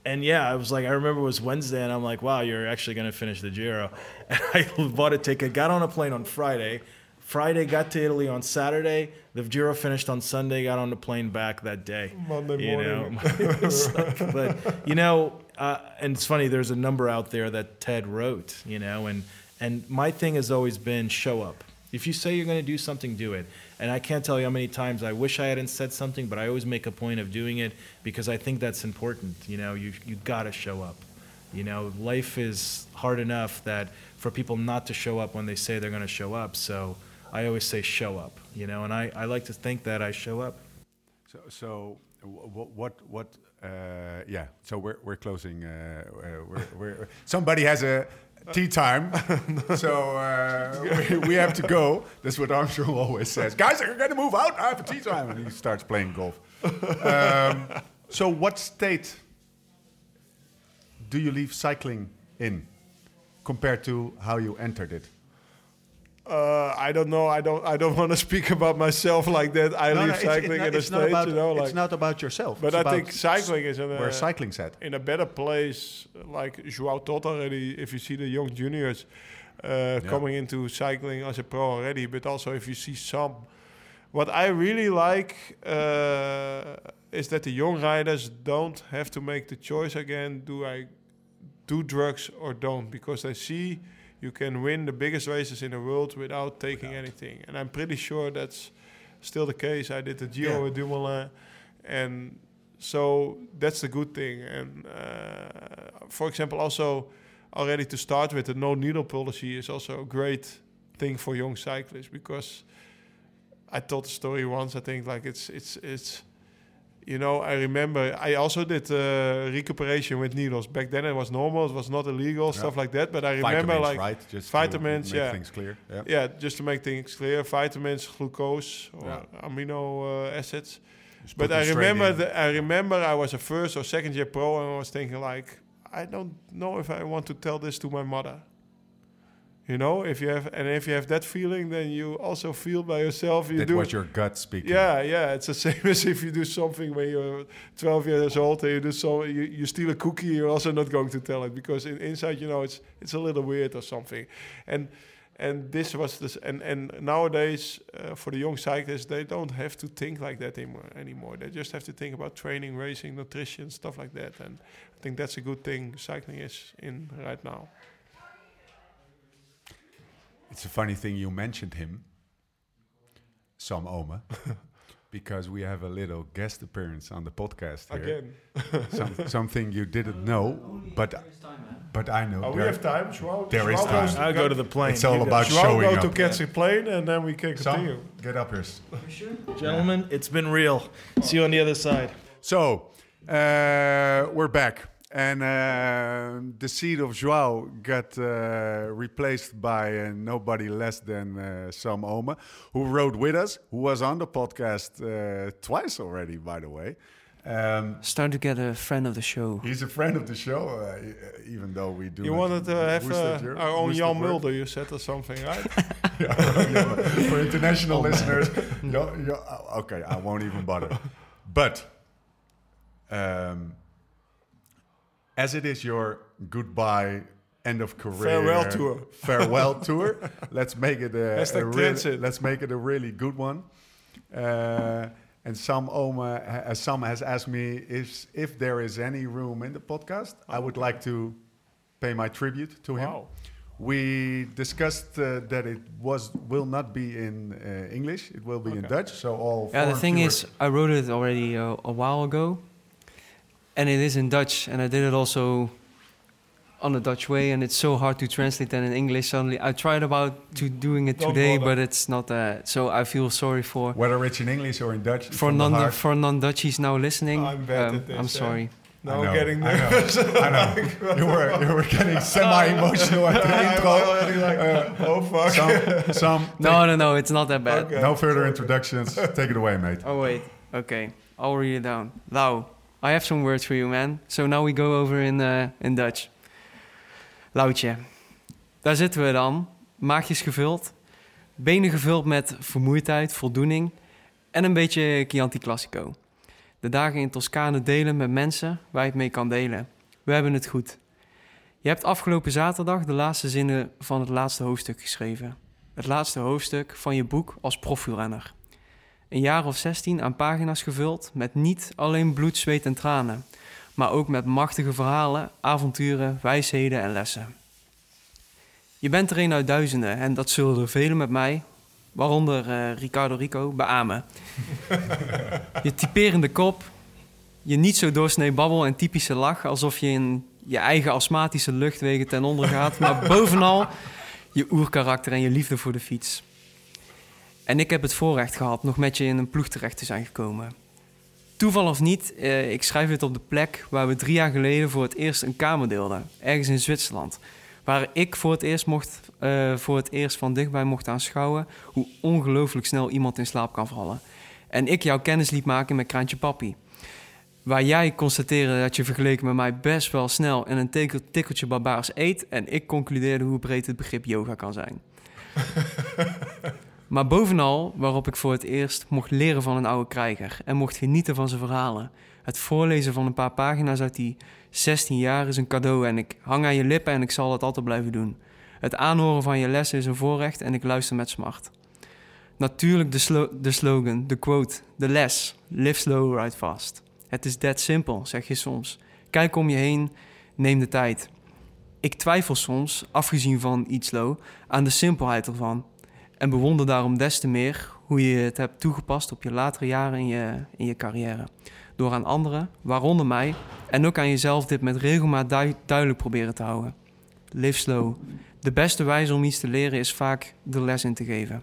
and yeah, I was like, I remember it was Wednesday, and I'm like, wow, you're actually gonna finish the Giro. And I bought a ticket, got on a plane on Friday. Friday, got to Italy on Saturday. The Giro finished on Sunday. Got on the plane back that day. Monday You morning. know, like- but you know, uh, and it's funny. There's a number out there that Ted wrote. You know, and and my thing has always been show up. If you say you're going to do something, do it. And I can't tell you how many times I wish I hadn't said something, but I always make a point of doing it because I think that's important. You know, you you got to show up. You know, life is hard enough that for people not to show up when they say they're going to show up. So I always say show up. You know, and I, I like to think that I show up. So, so what, what, what uh, yeah, so we're, we're closing, uh, uh, we're, we're, somebody has a tea time, so uh, we, we have to go. That's what Armstrong always says. Guys, I'm going to move out, I have a tea time. And he starts playing golf. Um, so what state do you leave cycling in compared to how you entered it? Uh, I don't know. I don't. I don't want to speak about myself like that. I leave cycling in a state, about, you know. Like, it's not about yourself. but it's I think cycling is in where a, cycling's at. in a better place. Like Joao Tot already. If you see the young juniors uh, coming into cycling as a pro already, but also if you see some. What I really like uh, is that the young riders don't have to make the choice again. Do I do drugs or don't? Because they see you can win the biggest races in the world without taking anything. And I'm pretty sure that's still the case. I did the Giro Yeah. with Dumoulin, and so that's the good thing. And uh, for example, also already to start with, the no needle policy is also a great thing for young cyclists because I told the story once. I think like it's it's it's. You know, I remember I also did uh, recuperation with needles. Back then it was normal, it was not illegal, stuff like that. But I remember vitamins, like right? Just vitamins, to make yeah. things clear. Yeah. yeah, just to make things clear, vitamins, glucose, or Yeah. amino uh, acids. Just But I remember, the, I remember I was a first or second year pro, and I was thinking like, I don't know if I want to tell this to my mother. You know, if you have, and if you have that feeling, then you also feel by yourself. You that do was your gut speaking. yeah, yeah. It's the same as if you do something when you're 12 years old and you do so, you, you steal a cookie. You're also not going to tell it because in, inside, you know, it's it's a little weird or something. And and this was this. And and nowadays, uh, for the young cyclists, they don't have to think like that anymore. Anymore, they just have to think about training, racing, nutrition, stuff like that. And I think that's a good thing cycling is in right now. It's a funny thing you mentioned him, Sam Oomen, because we have a little guest appearance on the podcast here. Again, Some, something you didn't know, but but I know. oh, we have time. Joao, there is Joao time. goes I'll go to the plane. It's all You about Joao showing go to up. catch a plane and then we can continue. Sam, get up here. Gentlemen, it's been real. See you on the other side. So uh, we're back, and uh, the seat of Joao got uh, replaced by uh, nobody less than uh, Sam Oomen, who rode with us, who was on the podcast uh, twice already, by the way. Um, Starting to get a friend of the show. he's a friend of the show, uh, even though we do. You wanted to have boost uh, your- our own Jan. Mulder, you said, or something, right? Yeah, for international listeners. yo- yo- uh, okay, I won't even bother. But um, as it is your goodbye, end of career, Farewell tour. farewell tour. Let's make it a, a really, let's make it a really good one. Uh, and Sam Oomen, uh, Sam has asked me if if there is any room in the podcast. I would like to pay my tribute to him. Wow. We discussed uh, that it was will not be in uh, English. It will be in Dutch. So all. Yeah, the thing viewers- is, I wrote it already uh, a while ago, and it is in Dutch, and I did it also on the Dutch way, and it's so hard to translate that in English. Suddenly, I tried about to doing it Don't today, bother. but it's not. Uh, so I feel sorry for whether it's in English or in Dutch. for from the non for non Dutchies now listening. I'm bad um, at this, I'm yeah. sorry. Now I I'm know, getting I know, nervous. I know. you were you were getting semi-emotional at the intro. like, Uh, oh fuck. some, some No, no, no, it's not that bad. Okay. no further introductions. Take it away, mate. Oh wait, okay, I'll read it down. Lau, I have some words for you, man. So now we go over in uh, in Dutch. Loutje, daar zitten we dan. Maagjes gevuld, benen gevuld met vermoeidheid, voldoening en een beetje Chianti Classico. De dagen in Toscane delen met mensen waar je het mee kan delen. We hebben het goed. Je hebt afgelopen zaterdag de laatste zinnen van het laatste hoofdstuk geschreven. Het laatste hoofdstuk van je boek als profielrenner. Een jaar of 16 aan pagina's gevuld met niet alleen bloed, zweet en tranen, maar ook met machtige verhalen, avonturen, wijsheden en lessen. Je bent er een uit duizenden en dat zullen er velen met mij, waaronder eh, Ricardo Rico, beamen. je typerende kop, je niet zo doorsnee babbel en typische lach alsof je in je eigen astmatische luchtwegen ten onder gaat, maar bovenal je oerkarakter en je liefde voor de fiets. En ik heb het voorrecht gehad nog met je in een ploeg terecht te zijn gekomen. Toeval of niet, eh, ik schrijf het op de plek waar we drie jaar geleden voor het eerst een kamer deelden, ergens in Zwitserland. Waar ik voor het eerst, mocht, eh, voor het eerst van dichtbij mocht aanschouwen hoe ongelooflijk snel iemand in slaap kan vallen. En ik jouw kennis liet maken met Kraantje Papi. Waar jij constateerde dat je vergeleken met mij best wel snel en een tikkel, tikkeltje barbaars eet. En ik concludeerde hoe breed het begrip yoga kan zijn. maar bovenal waarop ik voor het eerst mocht leren van een oude krijger en mocht genieten van zijn verhalen. Het voorlezen van een paar pagina's uit die 16 jaar is een cadeau en ik hang aan je lippen en ik zal het altijd blijven doen. Het aanhoren van je lessen is een voorrecht en ik luister met smart. Natuurlijk de, slo de slogan, de quote, de les. Live slow, ride fast. Het is that simpel, zeg je soms. Kijk om je heen, neem de tijd. Ik twijfel soms, afgezien van iets low, aan de simpelheid ervan. En bewonder daarom des te meer hoe je het hebt toegepast op je latere jaren in je, in je carrière. Door aan anderen, waaronder mij, en ook aan jezelf dit met regelmaat duidelijk proberen te houden. Live slow. De beste wijze om iets te leren is vaak de les in te geven.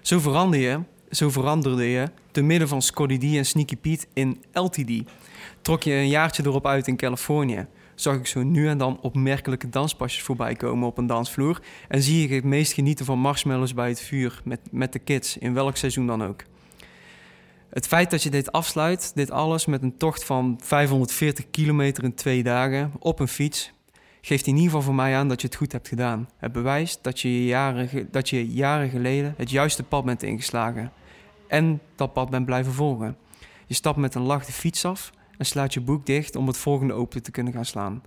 Zo verander je zo veranderde je te midden van Scotty D en Sneaky Pete in LTD. Trok je een jaartje erop uit in Californië. Zag ik zo nu en dan opmerkelijke danspasjes voorbij komen op een dansvloer. En zie ik het meest genieten van marshmallows bij het vuur met, met de kids, in welk seizoen dan ook. Het feit dat je dit afsluit, dit alles met een tocht van 540 kilometer in twee dagen op een fiets, geeft in ieder geval voor mij aan dat je het goed hebt gedaan. Het bewijst dat je jaren, dat je jaren geleden het juiste pad bent ingeslagen en dat pad bent blijven volgen. Je stapt met een lach de fiets af en slaat je boek dicht om het volgende open te kunnen gaan slaan.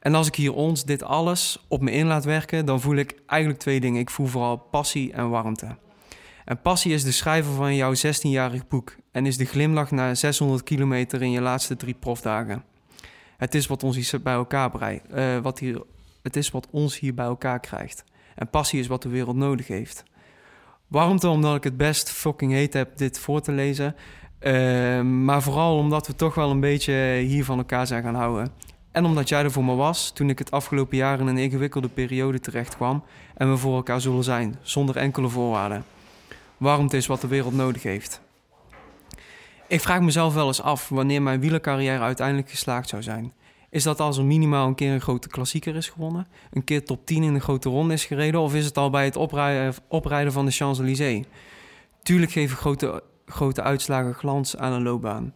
En als ik hier ons dit alles op me in laat werken, dan voel ik eigenlijk twee dingen. Ik voel vooral passie en warmte. En passie is de schrijver van jouw 16-jarig boek en is de glimlach na 600 kilometer in je laatste drie profdagen. Het is wat ons hier bij elkaar brengt. Uh, wat hier, het is wat ons hier bij elkaar krijgt. En passie is wat de wereld nodig heeft. Warmte omdat ik het best fucking heet heb dit voor te lezen. Uh, maar vooral omdat we toch wel een beetje hier van elkaar zijn gaan houden. En omdat jij er voor me was toen ik het afgelopen jaar in een ingewikkelde periode terecht kwam. En we voor elkaar zullen zijn, zonder enkele voorwaarden. Warmte is wat de wereld nodig heeft. Ik vraag mezelf wel eens af wanneer mijn wielercarrière uiteindelijk geslaagd zou zijn. Is dat als er minimaal een keer een grote klassieker is gewonnen? Een keer top 10 in een grote ronde is gereden? Of is het al bij het oprijden, oprijden van de Champs-Élysées? Tuurlijk geven grote, grote uitslagen glans aan een loopbaan.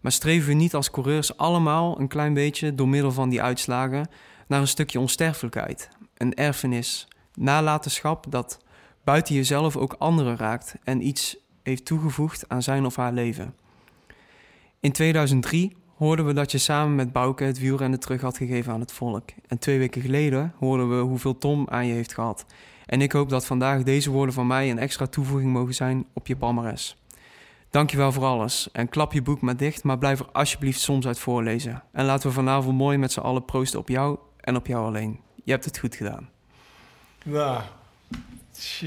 Maar streven we niet als coureurs allemaal een klein beetje door middel van die uitslagen naar een stukje onsterfelijkheid? Een erfenis, nalatenschap dat buiten jezelf ook anderen raakt en iets heeft toegevoegd aan zijn of haar leven. In 2003 hoorden we dat je samen met Bouke het wielrennen terug had gegeven aan het volk. En twee weken geleden hoorden we hoeveel Tom aan je heeft gehad. En ik hoop dat vandaag deze woorden van mij een extra toevoeging mogen zijn op je palmares. Dankjewel voor alles. En klap je boek maar dicht, maar blijf er alsjeblieft soms uit voorlezen. En laten we vanavond mooi met z'n allen proosten op jou en op jou alleen. Je hebt het goed gedaan. Nou,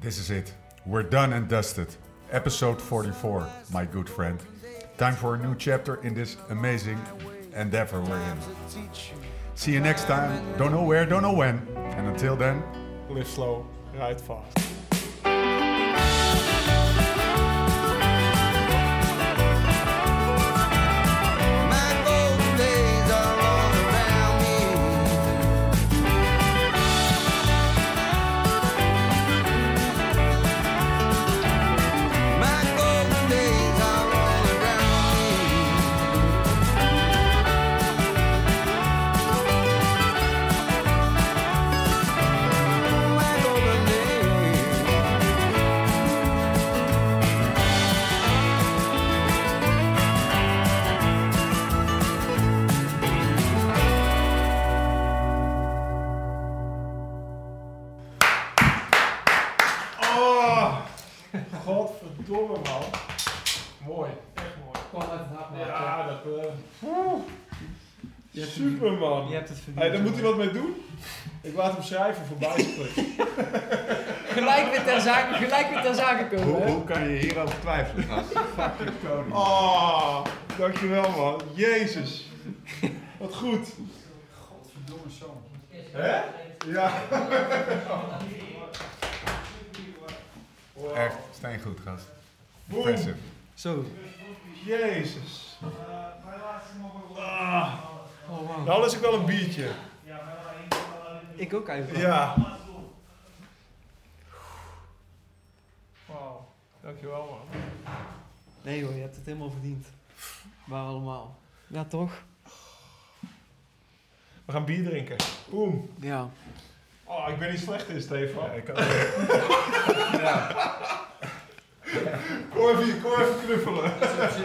This is it. We're done and dusted. Episode 44, my good friend. Time for a new chapter in this amazing endeavor we're in. See you next time. Don't know where, don't know when. And until then, live slow, ride fast. Super man. Je hebt het verdiend. Hey, daar moet hij wat mee doen. Ik laat hem schrijven voor bicycling. Gelijk weer ter zake, gelijk weer ter zake komen. Hoe, kan je hierover twijfelen, gast? Fucking koning. Oh, dankjewel man. Jezus. Wat goed. Godverdomme zo. Hè? Ja. Echt, steengoed, gast. Boom. Zo. Jezus. Ah. Oh, wow. Nou, lust ik wel een biertje. Ik ook eigenlijk. Ja. Wauw. Dankjewel man. Nee hoor, je hebt het helemaal verdiend. Maar allemaal. Ja, toch? We gaan bier drinken. Boom. Ja. Oh, ik ben niet slecht in, Stefan. Ja, ik kan... Kom even, hier, kom even knuffelen. Dat is.